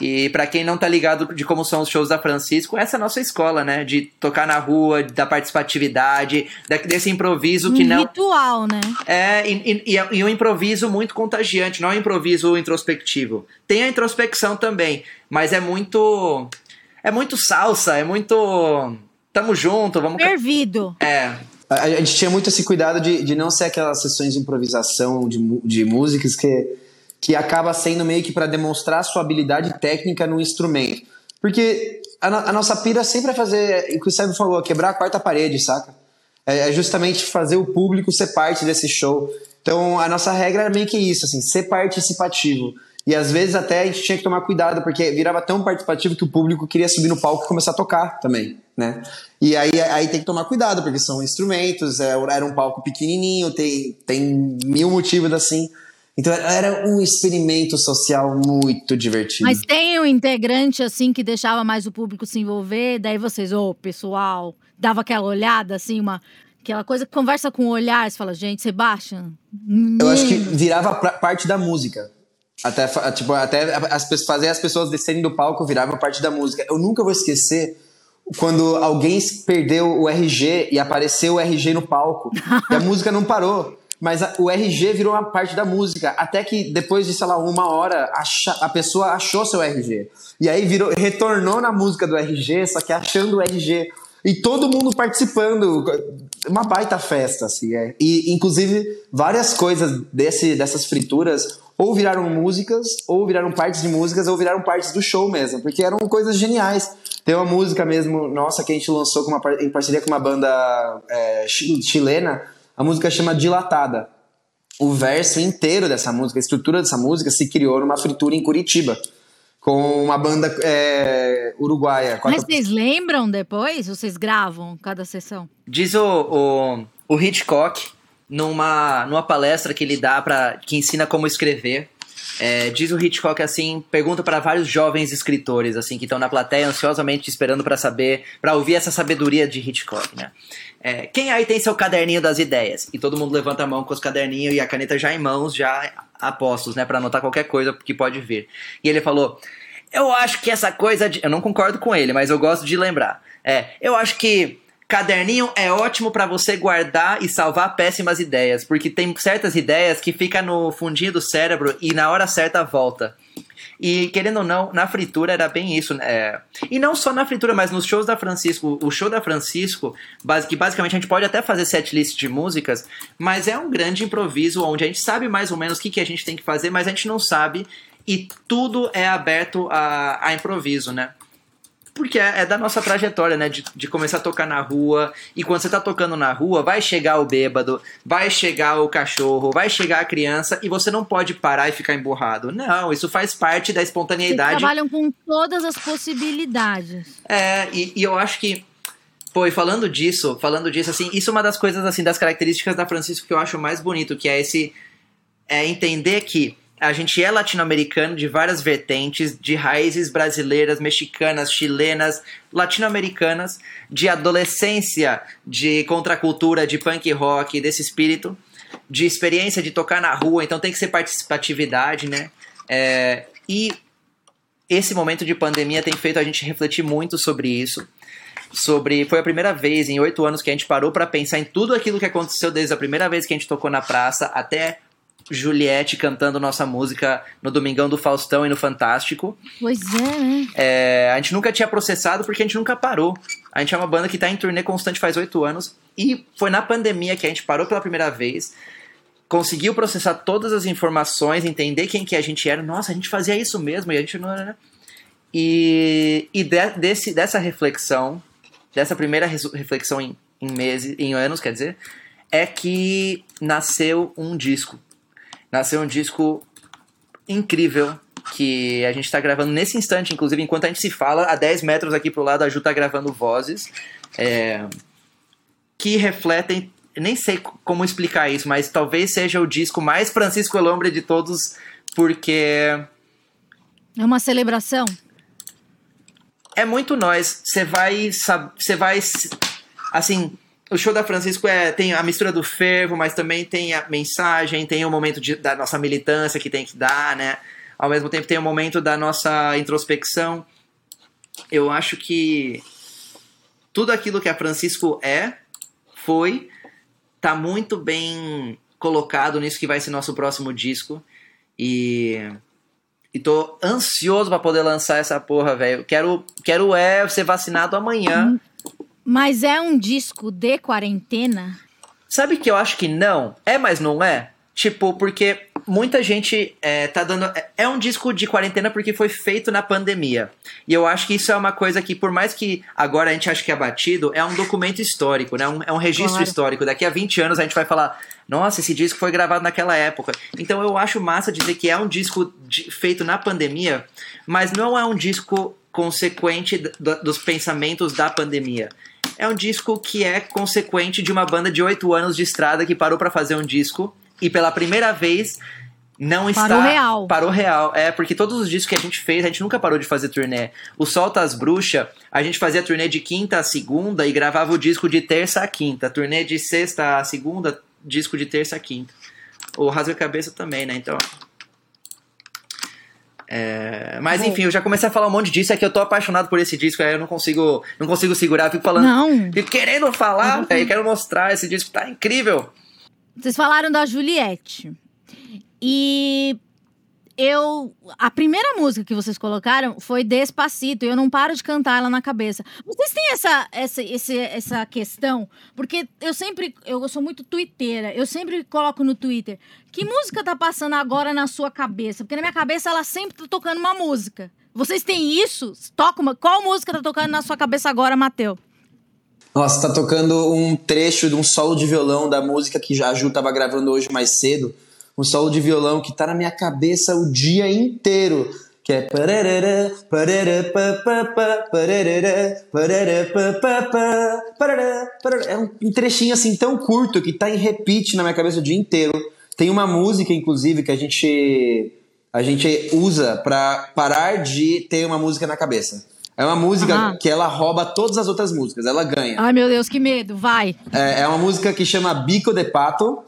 E para quem não tá ligado de como são os shows da Francisco, essa é a nossa escola, né? De tocar na rua, da participatividade, desse improviso que um não. Ritual, né? É, e, e, e, um improviso muito contagiante, não é um improviso introspectivo. Tem a introspecção também, mas é muito. É muito salsa, é muito. Tamo junto, vamos. Fervido. É. A, gente tinha muito esse cuidado de, de não ser aquelas sessões de improvisação de, de músicas que que acaba sendo meio que para demonstrar sua habilidade técnica no instrumento. Porque a, no- a nossa pira sempre é fazer o que o Sérgio falou, quebrar a quarta parede, saca? É, é justamente fazer o público ser parte desse show. Então a nossa regra era meio que isso, assim, ser participativo. E às vezes até a gente tinha que tomar cuidado, porque virava tão participativo que o público queria subir no palco e começar a tocar também, né? E aí, aí tem que tomar cuidado, porque são instrumentos, é, era um palco pequenininho, tem, tem mil motivos assim. Então era um experimento social muito divertido. Mas tem um integrante assim que deixava mais o público se envolver, daí vocês, ô, pessoal, dava aquela olhada assim, uma aquela coisa que conversa com o olhar, você fala, gente, baixa. Eu acho que Menos. virava parte da música. Até, tipo, até as, pessoas- fazer as pessoas descerem do palco virava parte da música. Eu nunca vou esquecer quando alguém perdeu o RG e apareceu o RG no palco. *laughs* e a música não parou. Mas a- o RG virou uma parte da música. Até que depois de, sei lá, uma hora, acha- a pessoa achou seu RG. E aí virou, retornou na música do RG, só que achando o RG. E todo mundo participando. Uma baita festa, assim. É. E, inclusive, várias coisas desse, dessas frituras ou viraram músicas, ou viraram partes de músicas, ou viraram partes do show mesmo. Porque eram coisas geniais. Tem uma música mesmo, nossa, que a gente lançou uma em parceria com uma banda é, chi- chilena. A música chama Dilatada. O verso inteiro dessa música, a estrutura dessa música se criou numa fritura em Curitiba. Com uma banda é, uruguaia. Mas vocês lembram depois? Vocês gravam cada sessão? Diz o, o, o Hitchcock, numa, numa palestra que ele dá para que ensina como escrever. é, diz o Hitchcock assim, pergunta para vários jovens escritores assim que estão na plateia ansiosamente esperando para saber, para ouvir essa sabedoria de Hitchcock, né? É, quem aí tem seu caderninho das ideias? E todo mundo levanta a mão com os caderninhos e a caneta já em mãos, já apostos, né, para anotar qualquer coisa que pode vir. E ele falou: eu acho que essa coisa de. Eu não concordo com ele, mas eu gosto de lembrar. É, eu acho que caderninho é ótimo pra você guardar e salvar péssimas ideias, porque tem certas ideias que fica no fundinho do cérebro e na hora certa volta. E querendo ou não, na fritura era bem isso, né? É, E não só na fritura, mas nos shows da Francisco. O show da Francisco, que basicamente a gente pode até fazer setlist de músicas, mas é um grande improviso onde a gente sabe mais ou menos o que, que a gente tem que fazer, mas a gente não sabe e tudo é aberto a, a improviso, né? Porque é, é da nossa trajetória, né? De, de começar a tocar na rua. E quando você tá tocando na rua, vai chegar o bêbado, vai chegar o cachorro, vai chegar a criança e você não pode parar e ficar emburrado. Não, isso faz parte da espontaneidade. trabalham com todas as possibilidades. É, e, e eu acho que. Pô, e falando disso, falando disso, assim, isso é uma das coisas, assim, das características da Francisco que eu acho mais bonito, que é esse. É entender que a gente é latino-americano de várias vertentes, de raízes brasileiras, mexicanas, chilenas, latino-americanas, de adolescência, de contracultura, de punk rock, desse espírito, de experiência de tocar na rua, então tem que ser participatividade, né? É, e esse momento de pandemia tem feito a gente refletir muito sobre isso. Sobre. Foi a primeira vez em oito anos que a gente parou para pensar em tudo aquilo que aconteceu desde a primeira vez que a gente tocou na praça até Juliette cantando nossa música no Domingão do Faustão e no Fantástico. Pois é, né? É, a gente nunca tinha processado porque a gente nunca parou. A gente é uma banda que tá em turnê constante faz oito anos. E foi na pandemia que a gente parou pela primeira vez. Conseguiu processar todas as informações, entender quem que a gente era. Nossa, a gente fazia isso mesmo e a gente não era. E, e de- desse, dessa reflexão, dessa primeira reflexão em, em meses, em anos, quer dizer, é que nasceu um disco. Nasceu um disco incrível que a gente está gravando nesse instante, inclusive, enquanto a gente se fala, a 10 metros aqui pro lado, a Ju tá gravando vozes é, que refletem. Nem sei como explicar isso, mas talvez seja o disco mais Francisco Elombre de todos, porque É uma celebração. é muito nós. Você vai. Você vai. Assim. O show da Francisco é, tem a mistura do fervo, mas também tem a mensagem, tem o momento de- da nossa militância que tem que dar, né? Ao mesmo tempo tem o momento da nossa introspecção. Eu acho que tudo aquilo que a Francisco é, foi, tá muito bem colocado nisso que vai ser nosso próximo disco. E e tô ansioso pra poder lançar essa porra, velho. Quero, quero é ser vacinado amanhã. Mas é um disco de quarentena? Sabe que eu acho que não? É, mas não é? Tipo, porque muita gente é, tá dando. é- É um disco de quarentena porque foi feito na pandemia. E eu acho que isso é uma coisa que, por mais que agora a gente ache que é batido, é um documento histórico, né? Um- é um registro Claro. histórico. Daqui a 20 anos a gente vai falar. Nossa, esse disco foi gravado naquela época. Então eu acho massa dizer que é um disco de- feito na pandemia, mas não é um disco consequente dos pensamentos da pandemia. É um disco que é consequente de uma banda de oito anos de estrada que parou pra fazer um disco e pela primeira vez não está. Parou real. Parou real. É, porque todos os discos que a gente fez, a gente nunca parou de fazer turnê. O Solta as Bruxas, a gente fazia turnê de quinta a segunda e gravava o disco de terça a quinta. Turnê de sexta a segunda, disco de terça a quinta. O Rasga Cabeça também, né? Então. É, mas Bom. enfim, eu já comecei a falar um monte disso, é que eu tô apaixonado por esse disco, aí eu não consigo, não consigo segurar, fico falando, Não. fico querendo falar, Uhum. velho, quero mostrar, esse disco tá incrível. Vocês falaram da Juliette. E eu. A primeira música que vocês colocaram foi Despacito. E eu não paro de cantar ela na cabeça. Vocês têm essa, essa, esse- essa questão? Porque eu sempre. Eu sou muito twitteira. Eu sempre coloco no Twitter. Que música tá passando agora na sua cabeça? Porque na minha cabeça ela sempre tá tocando uma música. Vocês têm isso? Toca uma, qual música tá tocando na sua cabeça agora, Matheus? Nossa, tá tocando um trecho de um solo de violão da música que a Ju tava gravando hoje mais cedo. Um solo de violão que tá na minha cabeça o dia inteiro. Que é. É um trechinho assim tão curto que tá em repeat na minha cabeça o dia inteiro. Tem uma música, inclusive, que a gente, a gente usa pra parar de ter uma música na cabeça. É uma música que ela rouba todas as outras músicas, ela ganha. Ai, meu Deus, que medo. Vai. É, é uma música que chama Bico de Pato.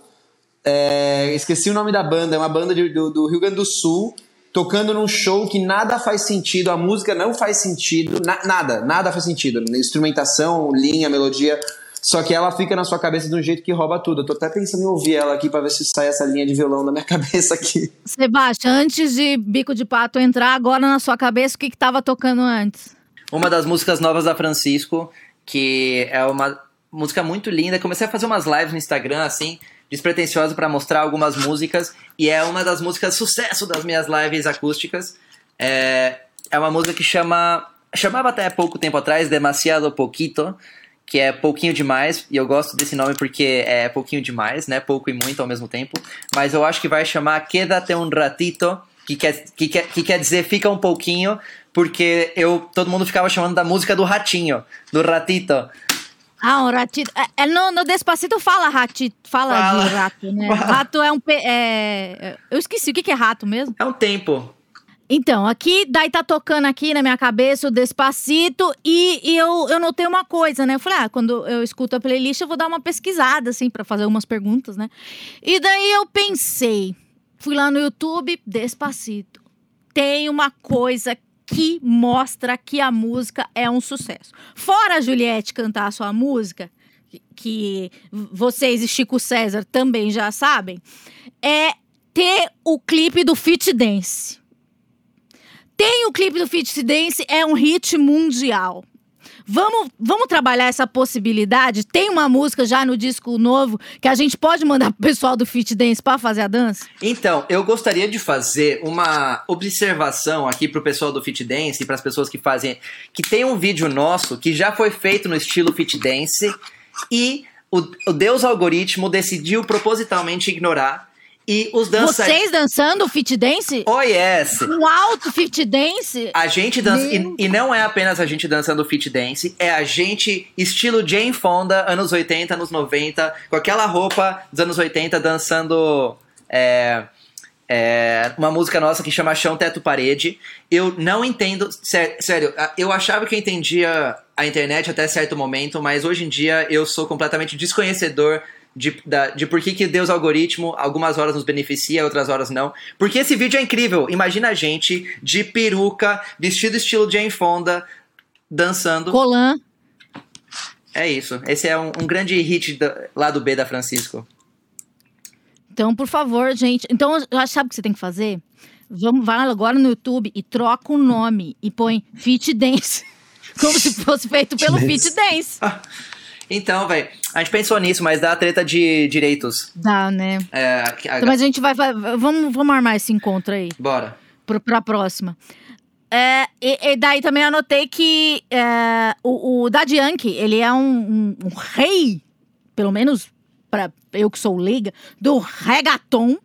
É, esqueci o nome da banda, é uma banda de- do, do Rio Grande do Sul, tocando num show que nada faz sentido, a música não faz sentido, na- nada, nada faz sentido. Instrumentação, linha, melodia. Só que ela fica na sua cabeça de um jeito que rouba tudo. Eu tô até pensando em ouvir ela aqui pra ver se sai essa linha de violão na minha *laughs* cabeça aqui. Sebastião, antes de Bico de Pato entrar, agora na sua cabeça, o que, que tava tocando antes? Uma das músicas novas da Francisco, que é uma música muito linda. Comecei a fazer umas lives no Instagram, assim, despretensioso para mostrar algumas músicas. E é uma das músicas sucesso das minhas lives acústicas. É, é uma música que chama. Chamava até pouco tempo atrás Demasiado Poquito, que é pouquinho demais, e eu gosto desse nome porque é pouquinho demais, né? Pouco e muito ao mesmo tempo. Mas eu acho que vai chamar Quédate un ratito, que quer, que quer, que quer dizer fica um pouquinho, porque eu todo mundo ficava chamando da música do ratinho, do ratito. Ah, um ratito. É, é, no, no Despacito fala ratito, fala, Fala. de rato, né? Fala. Rato é um. pe- é- eu esqueci, o que, que é rato mesmo? É um tempo. Então, aqui, daí tá tocando aqui na minha cabeça o Despacito e, e eu, eu notei uma coisa, né? Eu falei, ah, quando eu escuto a playlist, eu vou dar uma pesquisada, assim, pra fazer algumas perguntas, né? E daí eu pensei, fui lá no YouTube, Despacito. Tem uma coisa que mostra que a música é um sucesso. Fora a Juliette cantar a sua música, que- vocês e Chico César também já sabem, é ter o clipe do Fit Dance. Tem o clipe do Fit Dance, é um hit mundial. Vamos, vamos trabalhar essa possibilidade? Tem uma música já no disco novo que a gente pode mandar pro pessoal do Fit Dance pra fazer a dança? Então, eu gostaria de fazer uma observação aqui pro pessoal do Fit Dance e para as pessoas que fazem, que tem um vídeo nosso que já foi feito no estilo Fit Dance e o, o Deus algoritmo decidiu propositalmente ignorar e os dançarinos Vocês dançando Fit Dance? Oh yes. Um alto Fit Dance? A gente dança. E, e não é apenas a gente dançando fit dance, é a gente, estilo Jane Fonda, anos 80, anos 90, com aquela roupa dos anos 80, dançando. é, é, uma música nossa que chama Chão, Teto, Parede. Eu não entendo. sé- Sério, a- eu achava que eu entendia a internet até certo momento, mas hoje em dia eu sou completamente desconhecedor de, da- de por que, que Deus algoritmo algumas horas nos beneficia, outras horas não. Porque esse vídeo é incrível. Imagina a gente de peruca, vestido estilo Jane Fonda, dançando. Colan. É isso. Esse é um, um grande hit da- lá do B da Francisco. Então, por favor, gente. Então, eu acho- sabe o que você tem que fazer? Vamos, vai agora no YouTube e troca o nome e põe Fit Dance. *laughs* Como se fosse feito pelo Fit Dance. *laughs* Então, velho, a gente pensou nisso, mas dá treta de direitos. Dá, né? É, a- Então, mas a gente vai. vai- vamos, vamos armar esse encontro aí. Bora. pro, pra próxima. É, e, e daí também anotei que é, o, o Daddy Yankee, ele é um, um- um rei, pelo menos para eu que sou leiga, do reggaeton.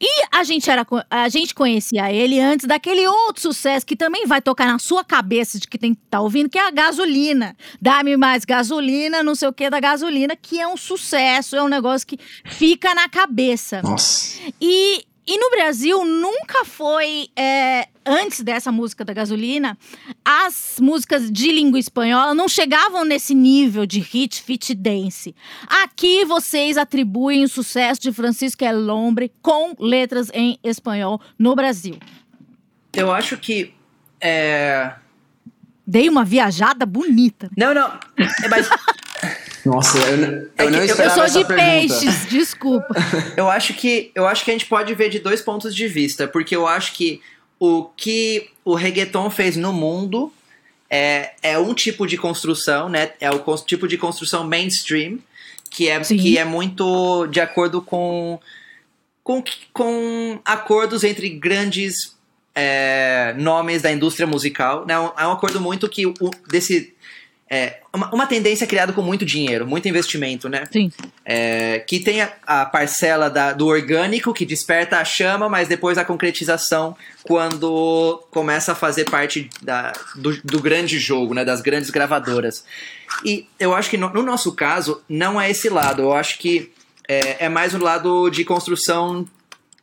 E a gente, era, a gente conhecia ele antes daquele outro sucesso que também vai tocar na sua cabeça de que tem que estar ouvindo, que é a gasolina. Dá-me mais gasolina, não sei o que da gasolina, que é um sucesso, é um negócio que fica na cabeça. Nossa. E, e no Brasil nunca foi, é, antes dessa música da gasolina, as músicas de língua espanhola não chegavam nesse nível de hit, fit dance. Aqui vocês atribuem o sucesso de Francisco El Hombre com letras em espanhol no Brasil. Eu acho que. É... Dei uma viajada bonita. Não, não. É, mas *laughs* Nossa, eu, eu É não eu- eu Eu esperava sou de pergunta. peixes, desculpa. *laughs* eu acho que eu acho que a gente pode ver de dois pontos de vista, porque eu acho que o que o reggaeton fez no mundo é, é um tipo de construção, né? É o tipo de construção mainstream que é Sim. que é muito de acordo com com, com acordos entre grandes é, nomes da indústria musical, né? É um acordo muito que o, desse é, uma, uma tendência criada com muito dinheiro, muito investimento, né? Sim. É, que tem a, a parcela da- do orgânico que desperta a chama, mas depois a concretização quando começa a fazer parte da- do, do grande jogo, né, das grandes gravadoras. E eu acho que no, no nosso caso não é esse lado, eu acho que é, é mais o lado de construção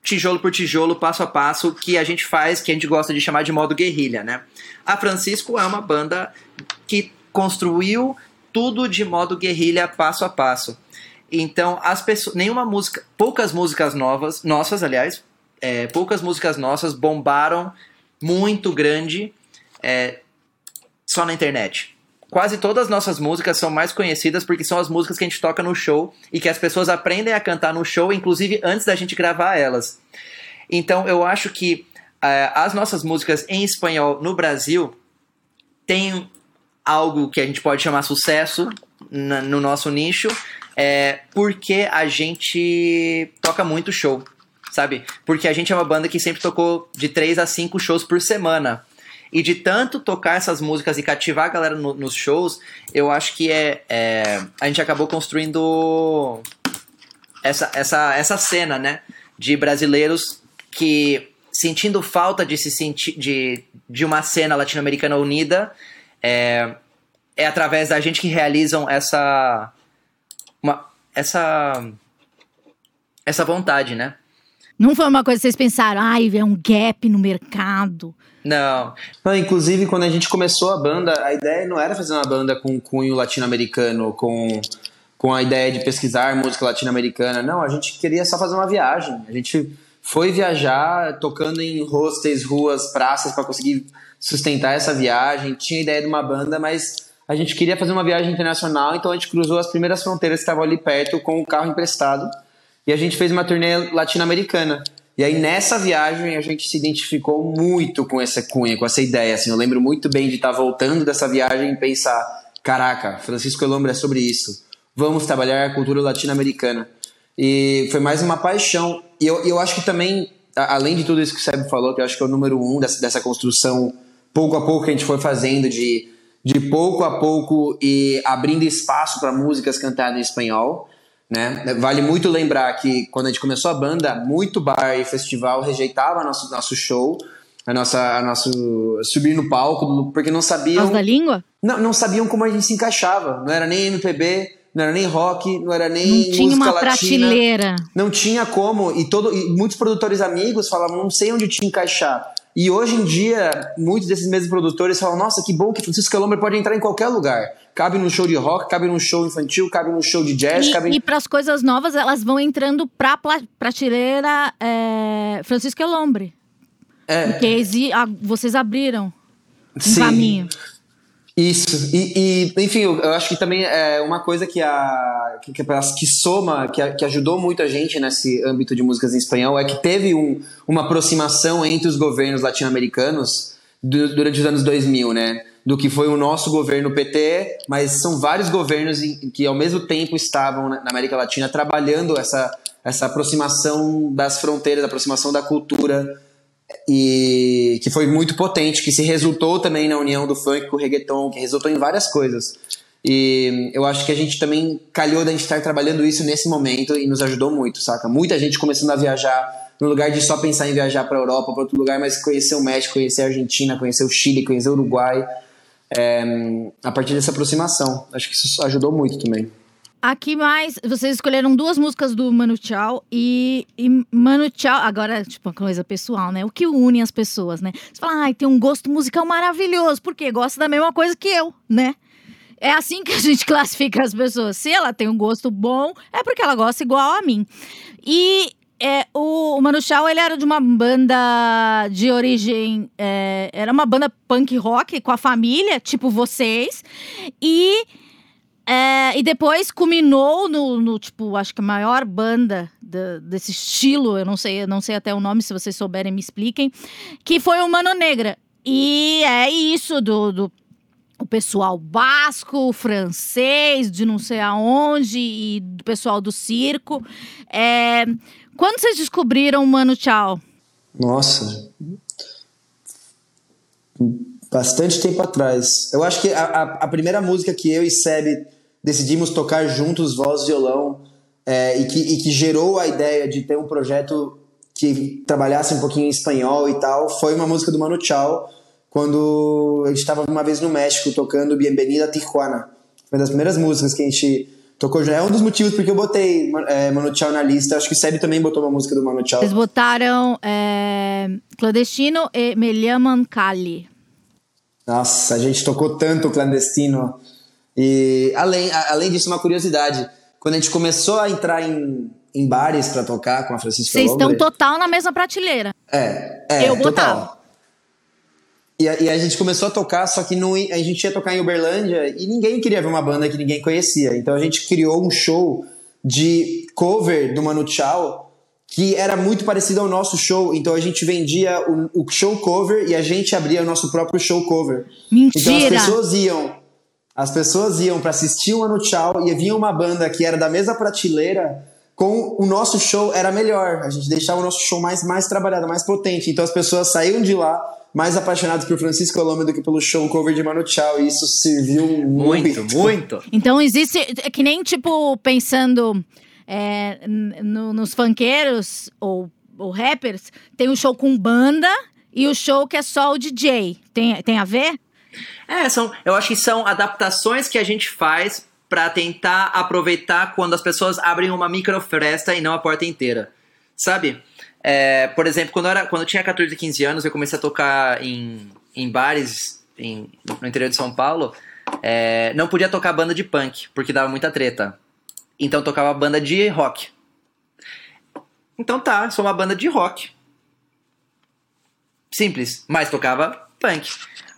tijolo por tijolo, passo a passo, que a gente faz, que a gente gosta de chamar de modo guerrilha, né? A Francisco é uma banda que construiu tudo de modo guerrilha, passo a passo. Então, as pessoas, nenhuma música, poucas músicas novas, nossas, aliás, é, poucas músicas nossas bombaram muito grande é, só na internet. Quase todas as nossas músicas são mais conhecidas porque são as músicas que a gente toca no show e que as pessoas aprendem a cantar no show, inclusive antes da gente gravar elas. Então, eu acho que é, as nossas músicas em espanhol no Brasil têm algo que a gente pode chamar sucesso na- no nosso nicho, é porque a gente toca muito show, sabe? Porque a gente é uma banda que sempre tocou de 3 a 5 shows por semana. E de tanto tocar essas músicas e cativar a galera no- nos shows, eu acho que é, é- a gente acabou construindo essa, essa, essa cena, né? De brasileiros que sentindo falta de se sentir de, de uma cena latino-americana unida, é, é através da gente que realizam essa uma, essa essa vontade, né? Não foi uma coisa que vocês pensaram, ai, é um gap no mercado. Não, Não, inclusive, quando a gente começou a banda, a ideia não era fazer uma banda com cunho latino-americano, com, com a ideia de pesquisar música latino-americana. Não, a gente queria só fazer uma viagem. A gente foi viajar tocando em hostels, ruas, praças para conseguir sustentar essa viagem. Tinha ideia de uma banda, mas a gente queria fazer uma viagem internacional, então a gente cruzou as primeiras fronteiras que estavam ali perto com o carro emprestado e a gente fez uma turnê latino-americana. E aí nessa viagem a gente se identificou muito com essa cunha, com essa ideia. Assim, eu lembro muito bem de estar voltando dessa viagem e pensar: caraca, Francisco Elombre é sobre isso. Vamos trabalhar a cultura latino-americana. E foi mais uma paixão. E eu, eu acho que também, além de tudo isso que o Seb falou, que eu acho que é o número um dessa, dessa construção, pouco a pouco que a gente foi fazendo, de, de pouco a pouco e abrindo espaço para músicas cantadas em espanhol. Né? Vale muito lembrar que quando a gente começou a banda, muito bar e festival rejeitava nosso, nosso show, a nossa, a nosso subir no palco, porque não sabiam da língua? não, não sabiam como a gente se encaixava. Não era nem MPB, não era nem rock, não era nem Não tinha uma latina. prateleira. Não tinha como. E, todo, e muitos produtores amigos falavam, não sei onde te encaixar. E hoje em dia, muitos desses mesmos produtores falam, nossa, que bom que Francisco Calomber pode entrar em qualquer lugar. Cabe num show de rock, cabe num show infantil, cabe num show de jazz, E, cabe... e para as coisas novas, elas vão entrando pra pla- prateleira é, Francisco. É. Porque a- vocês abriram um Sim. caminho. Isso, e, e, enfim, eu, acho que também é uma coisa que, a, que, que, soma, que, a- que ajudou muito a gente nesse âmbito de músicas em espanhol, é que teve um, uma aproximação entre os governos latino-americanos du- durante os anos 2000, né? do que foi o nosso governo PT, mas são vários governos que ao mesmo tempo estavam na América Latina trabalhando essa, essa aproximação das fronteiras, aproximação da cultura, e que foi muito potente, que se resultou também na união do funk com o reggaeton, que resultou em várias coisas. E eu acho que a gente também calhou da gente estar trabalhando isso nesse momento e nos ajudou muito, saca? Muita gente começando a viajar no lugar de só pensar em viajar para a Europa, para outro lugar, mas conhecer o México, conhecer a Argentina, conhecer o Chile, conhecer o Uruguai, é, a partir dessa aproximação. Acho que isso ajudou muito também. Aqui mais, vocês escolheram duas músicas do Manu Chao e, e Manu Chao, agora, tipo, uma coisa pessoal, né? O que une as pessoas, né? Você fala, ai, tem um gosto musical maravilhoso, porque gosta da mesma coisa que eu, né? É assim que a gente *laughs* classifica as pessoas. Se ela tem um gosto bom, é porque ela gosta igual a mim. E é, o, o Manu Chao, ele era de uma banda de origem. É, era uma banda punk rock com a família, tipo vocês. E é, e depois culminou no, no, tipo, acho que a maior banda de, desse estilo, eu não sei, não sei até o nome, se vocês souberem, me expliquem, que foi o Mano Negra. E é isso do, do o pessoal basco, francês, de não sei aonde, e do pessoal do circo. É, quando vocês descobriram o Mano Tchau? Nossa, bastante tempo atrás. Eu acho que a, a, a primeira música que eu e Seb decidimos tocar juntos voz e violão é, e, que, e que gerou a ideia de ter um projeto que trabalhasse um pouquinho em espanhol e tal, foi uma música do Manu Chao, quando a gente estava uma vez no México tocando Bienvenida a Tijuana. Foi uma das primeiras músicas que a gente tocou. É um dos motivos porque eu botei é, Manu Chao na lista. Acho que o Seb também botou uma música do Manu Chao. Eles botaram é, Clandestino e Me Llaman Cali. Nossa, a gente tocou tanto Clandestino. E além, além disso, uma curiosidade: quando a gente começou a entrar em, em bares para tocar com a Francisca Vocês estão total na mesma prateleira. É, é Eu botava. total. E a, e a, gente começou a tocar, só que no, a gente ia tocar em Uberlândia e ninguém queria ver uma banda que ninguém conhecia. Então a gente criou um show de cover do Manu Chao que era muito parecido ao nosso show. Então a gente vendia o, o show cover e a gente abria o nosso próprio show cover. Mentira! Então as pessoas iam as pessoas iam para assistir o Ano Tchau e havia uma banda que era da mesma prateleira com o nosso show era melhor. A gente deixava o nosso show mais, mais trabalhado, mais potente. Então as pessoas saíam de lá mais apaixonadas por Francisco Colombo do que pelo show cover de Manu Chao. E isso serviu muito. Muito, muito. Então existe. É que nem, tipo, pensando é, no, nos funkeiros ou, ou rappers, tem o show com banda e o show que é só o DJ. Tem, tem a ver? É, são, eu acho que são adaptações que a gente faz para tentar aproveitar quando as pessoas abrem uma microfresta e não a porta inteira. Sabe? É, por exemplo, quando eu, era, quando eu tinha 14, 15 anos, eu comecei a tocar em, em bares em, no interior de São Paulo. É, não podia tocar banda de punk, porque dava muita treta. Então tocava banda de rock. Então tá, sou uma banda de rock. Simples, mas tocava punk.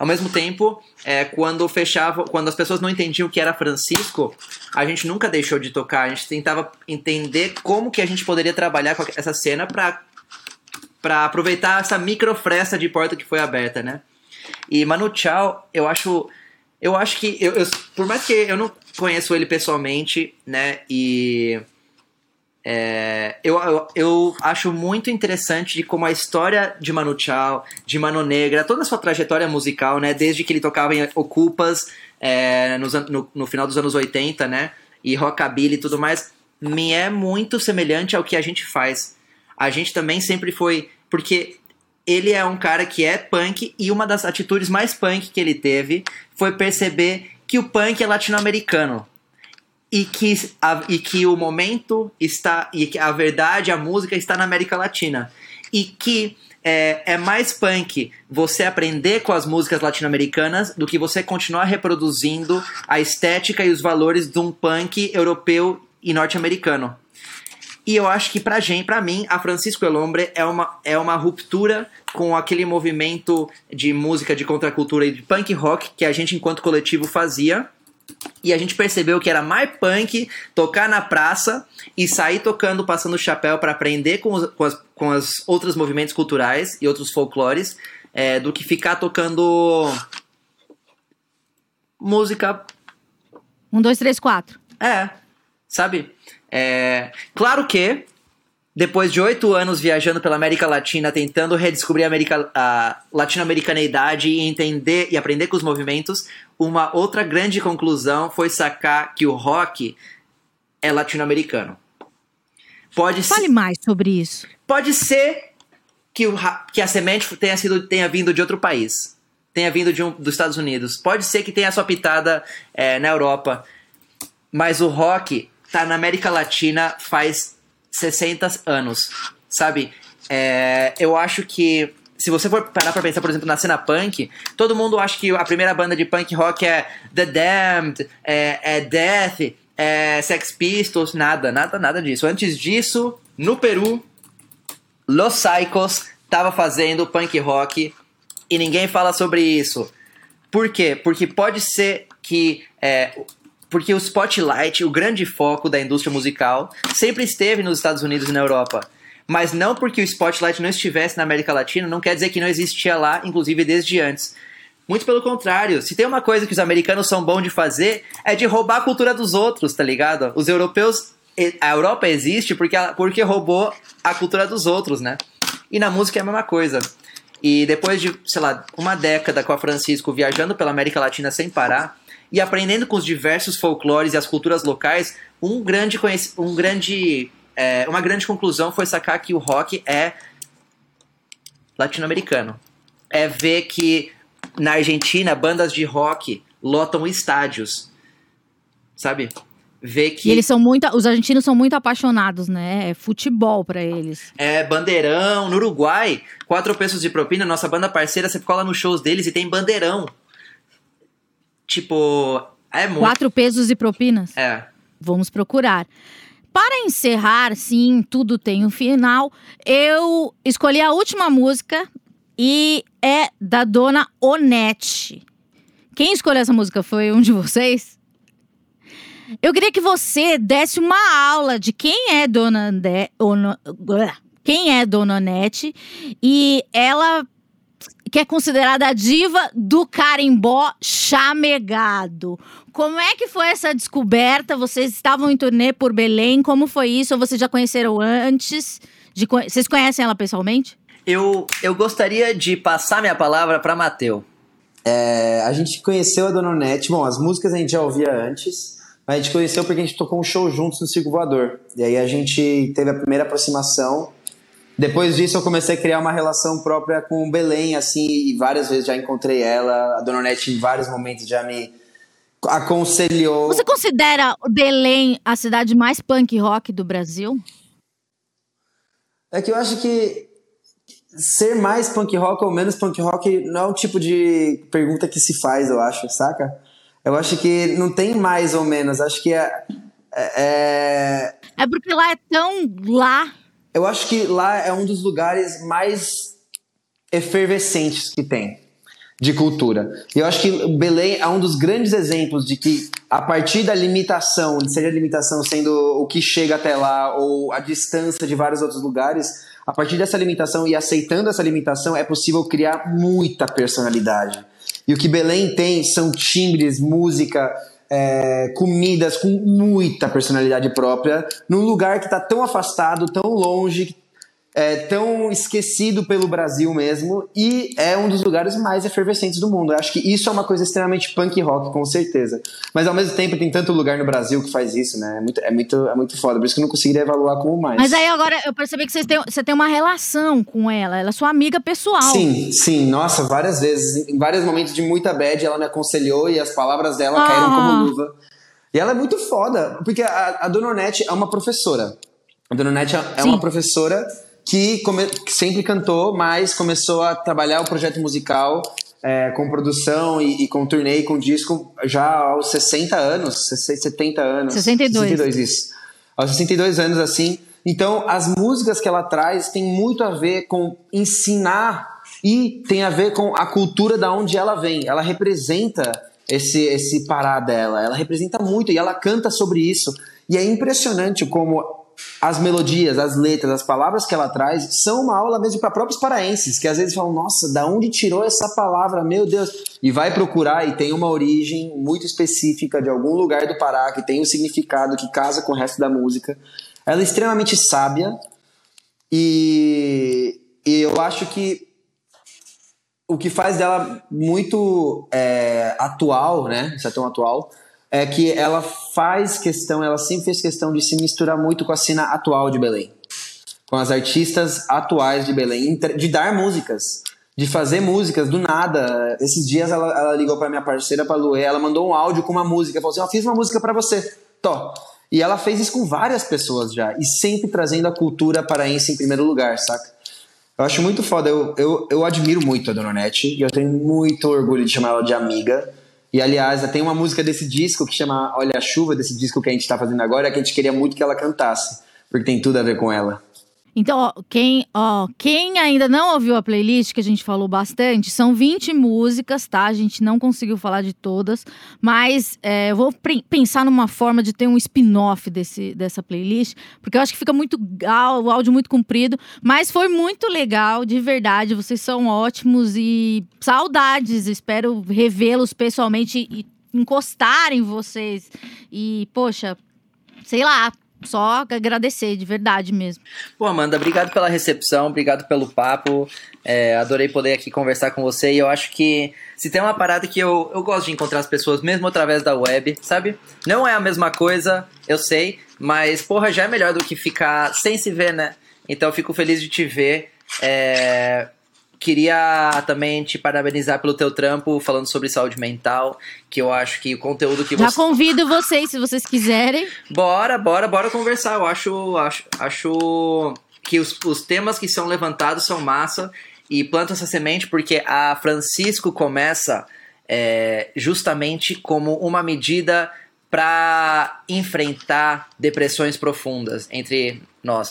Ao mesmo tempo, é, quando fechava, quando as pessoas não entendiam o que era Francisco, a gente nunca deixou de tocar. A gente tentava entender como que a gente poderia trabalhar com essa cena para para aproveitar essa microfresta de porta que foi aberta, né? E Manu Chao, eu acho eu acho que eu, eu, por mais que eu não conheço ele pessoalmente, né? E é, eu, eu, eu, acho muito interessante de como a história de Manu Chao, de Mano Negra, toda a sua trajetória musical, né? Desde que ele tocava em Ocupas é, no, no, no, final dos anos 80, né? E rockabilly e tudo mais, me é muito semelhante ao que a gente faz. A gente também sempre foi. Porque ele é um cara que é punk e uma das atitudes mais punk que ele teve foi perceber que o punk é latino-americano e que, a, e que o momento está e que a verdade, a música está na América Latina e que é, é mais punk você aprender com as músicas latino-americanas do que você continuar reproduzindo a estética e os valores de um punk europeu e norte-americano. E eu acho que pra gente, para mim, a Francisco Elombre é uma, é uma ruptura com aquele movimento de música de contracultura e de punk rock que a gente enquanto coletivo fazia e a gente percebeu que era mais punk tocar na praça e sair tocando, passando o chapéu para aprender com os, com, as, com as outros movimentos culturais e outros folclores, é, do que ficar tocando música. Um, dois, três, quatro. É. Sabe? É, claro que, depois de oito anos viajando pela América Latina, tentando redescobrir a, América, a latino-americaneidade e entender e aprender com os movimentos, uma outra grande conclusão foi sacar que o rock é latino-americano. Pode Fale ser, mais sobre isso. pode ser que, o, que a semente tenha, sido, tenha vindo de outro país. Tenha vindo de um, dos Estados Unidos. Pode ser que tenha sua pitada é, na Europa. Mas o rock tá na América Latina faz 60 anos. Sabe? É, eu acho que. Se você for parar pra pensar, por exemplo, na cena punk, todo mundo acha que a primeira banda de punk rock é The Damned, é, é Death, é Sex Pistols, nada, nada, nada disso. Antes disso, no Peru, Los Psychos tava fazendo punk rock e ninguém fala sobre isso. Por quê? Porque pode ser que. é, porque o spotlight, o grande foco da indústria musical, sempre esteve nos Estados Unidos e na Europa. Mas não porque o spotlight não estivesse na América Latina, não quer dizer que não existia lá, inclusive desde antes. Muito pelo contrário, se tem uma coisa que os americanos são bons de fazer, é de roubar a cultura dos outros, tá ligado? Os europeus. A Europa existe porque, porque roubou a cultura dos outros, né? E na música é a mesma coisa. E depois de, sei lá, uma década com a Francisco viajando pela América Latina sem parar e aprendendo com os diversos folclores e as culturas locais, um grande, um grande, é, uma grande conclusão foi sacar que o rock é latino-americano. É ver que na Argentina bandas de rock lotam estádios, sabe? Ver que E eles são muito. Os argentinos são muito apaixonados, né? É futebol pra eles. É, bandeirão. No Uruguai, quatro pesos de propina, nossa banda parceira, você cola nos shows deles e tem bandeirão. Tipo, é muito. Quatro pesos e propinas. É. Vamos procurar. Para encerrar, sim, tudo tem um final. Eu escolhi a última música e é da dona Onete. Quem escolheu essa música foi um de vocês? Eu queria que você desse uma aula de quem é Dona. Ono- quem é Dona Onete e ela que é considerada a diva do carimbó chamegado. Como é que foi essa descoberta? Vocês estavam em turnê por Belém? Como foi isso? Ou vocês já conheceram antes? De Vocês conhecem ela pessoalmente? Eu, eu gostaria de passar minha palavra para Mateu. É, a gente conheceu a Dona Onete, bom, as músicas a gente já ouvia antes, mas a gente conheceu porque a gente tocou um show juntos no Circo Voador. E aí a gente teve a primeira aproximação. Depois disso eu comecei a criar uma relação própria com o Belém, assim, e várias vezes já encontrei ela. A Dona Onete em vários momentos já me aconselhou. Você considera Belém a cidade mais punk rock do Brasil? É que eu acho que ser mais punk rock ou menos punk rock não é o tipo de pergunta que se faz, eu acho, saca? Eu acho que não tem mais ou menos. Acho que é, é- É porque lá é tão lá. Eu acho que lá é um dos lugares mais efervescentes que tem de cultura. E eu acho que Belém é um dos grandes exemplos de que a partir da limitação, seja a limitação sendo o que chega até lá ou a distância de vários outros lugares, a partir dessa limitação e aceitando essa limitação é possível criar muita personalidade. E o que Belém tem são timbres, música, é, comidas com muita personalidade própria, num lugar que está tão afastado, tão longe, é, tão esquecido pelo Brasil mesmo, e é um dos lugares mais efervescentes do mundo. Eu acho que isso é uma coisa extremamente punk rock, com certeza. Mas ao mesmo tempo tem tanto lugar no Brasil que faz isso, né? É muito, é muito, é muito foda, por isso que eu não conseguiria evaluar como mais. Mas aí agora eu percebi que vocês têm, você tem uma relação com ela. Ela é sua amiga pessoal. Sim, sim, nossa, várias vezes. Em vários momentos de muita bad, ela me aconselhou e as palavras dela Ah. caíram como luva. E ela é muito foda, porque a, a Dona Onete é uma professora. A Dona Onete é é uma professora que, come- que sempre cantou, mas começou a trabalhar o projeto musical é, com produção e, e com turnê e com disco já aos 60 anos, 60, 70 anos. 62. 62, isso. Aos 62 anos, assim. Então, as músicas que ela traz tem muito a ver com ensinar e tem a ver com a cultura da onde ela vem. Ela representa esse, esse pará dela, ela representa muito e ela canta sobre isso. E é impressionante como as melodias, as letras, as palavras que ela traz são uma aula mesmo para próprios paraenses, que às vezes falam, nossa, da onde tirou essa palavra, meu Deus? E vai procurar e tem uma origem muito específica de algum lugar do Pará, que tem um significado que casa com o resto da música. Ela é extremamente sábia e, e eu acho que o que faz dela muito é, atual, né? Isso é tão atual, é que ela faz questão, ela sempre fez questão de se misturar muito com a cena atual de Belém. Com as artistas atuais de Belém, de dar músicas, de fazer músicas do nada. Esses dias ela, ela ligou para minha parceira, pra Luê, ela mandou um áudio com uma música, falou assim: Eu fiz uma música para você, Tó. E ela fez isso com várias pessoas já, e sempre trazendo a cultura paraense em primeiro lugar, saca? Eu acho muito foda, eu, eu, eu admiro muito a Dona Nete, e eu tenho muito orgulho de chamar ela de amiga e aliás, tem uma música desse disco que chama Olha a Chuva, desse disco que a gente está fazendo agora, que a gente queria muito que ela cantasse, porque tem tudo a ver com ela. Então, ó, quem, ó, quem ainda não ouviu a playlist, que a gente falou bastante, são 20 músicas, tá? A gente não conseguiu falar de todas, mas é, eu vou pensar numa forma de ter um spin-off dessa playlist, porque eu acho que fica muito o áudio muito comprido, mas foi muito legal, de verdade. Vocês são ótimos e saudades. Espero revê-los pessoalmente e encostar em vocês. E, poxa, sei lá, só agradecer, de verdade mesmo. Pô, Amanda, obrigado pela recepção, obrigado pelo papo. É, adorei poder aqui conversar com você. E eu acho que se tem uma parada que eu, eu gosto de encontrar as pessoas, mesmo através da web, sabe? Não é a mesma coisa, eu sei, mas, porra, já é melhor do que ficar sem se ver, né? Então eu fico feliz de te ver. É, Queria também te parabenizar pelo teu trampo falando sobre saúde mental, que eu acho que o conteúdo que Já você... convido vocês, se vocês quiserem. Bora, bora, bora conversar. Eu acho, acho, acho que os, os temas que são levantados são massa e planta essa semente porque a Francisco começa é, justamente como uma medida para enfrentar depressões profundas entre nós.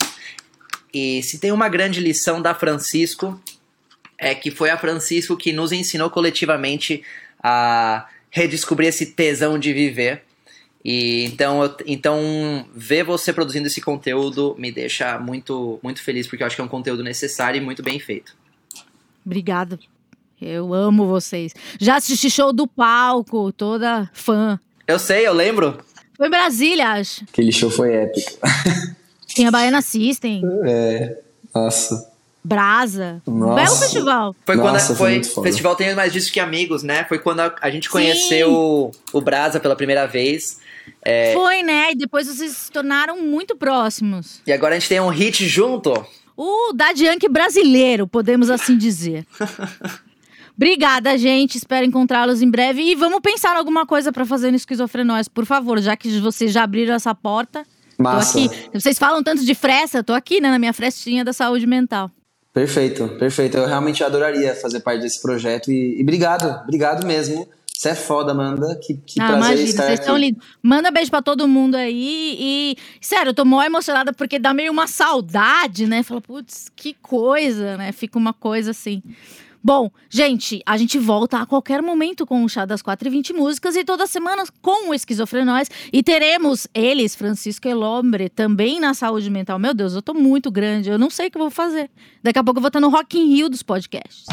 E se tem uma grande lição da Francisco é que foi a Francisco que nos ensinou coletivamente a redescobrir esse tesão de viver. E então, eu, então ver você produzindo esse conteúdo me deixa muito muito feliz porque eu acho que é um conteúdo necessário e muito bem feito. Obrigada. Eu amo vocês. Já assisti show do palco, toda fã. Eu sei, eu lembro. Foi em Brasília, acho. Aquele show foi épico. Tem a Baiana System. É, nossa. Brasa. Nossa. Belo festival. Foi quando Nossa, foi, foi festival tem mais disso que amigos, né? Foi quando a, a gente conheceu o, o Brasa pela primeira vez. É... Foi, né? E depois vocês se tornaram muito próximos. E agora a gente tem um hit junto. O Daddy Yankee brasileiro, podemos assim dizer. *laughs* Obrigada, gente. Espero encontrá-los em breve. E vamos pensar em alguma coisa para fazer no Esquizofrenóis, por favor, já que vocês já abriram essa porta. Massa. Tô aqui. Vocês falam tanto de fresta, tô aqui, né, na minha frestinha da saúde mental. Perfeito, perfeito. Eu realmente adoraria fazer parte desse projeto e, e obrigado, obrigado mesmo. Você é foda, Amanda. Que, que ah, prazer imagina, estar vocês aqui. lindos. Manda beijo pra todo mundo aí. E, sério, eu tô mó emocionada porque dá meio uma saudade, né? Fala, putz, que coisa, né? Fica uma coisa assim. Bom, gente, a gente volta a qualquer momento com o Chá das 4 e 20 músicas e toda semana com o Esquizofrenóis. E teremos eles, Francisco Elombre, também na saúde mental. Meu Deus, eu tô muito grande, eu não sei o que eu vou fazer. Daqui a pouco eu vou estar no Rock in Rio dos podcasts.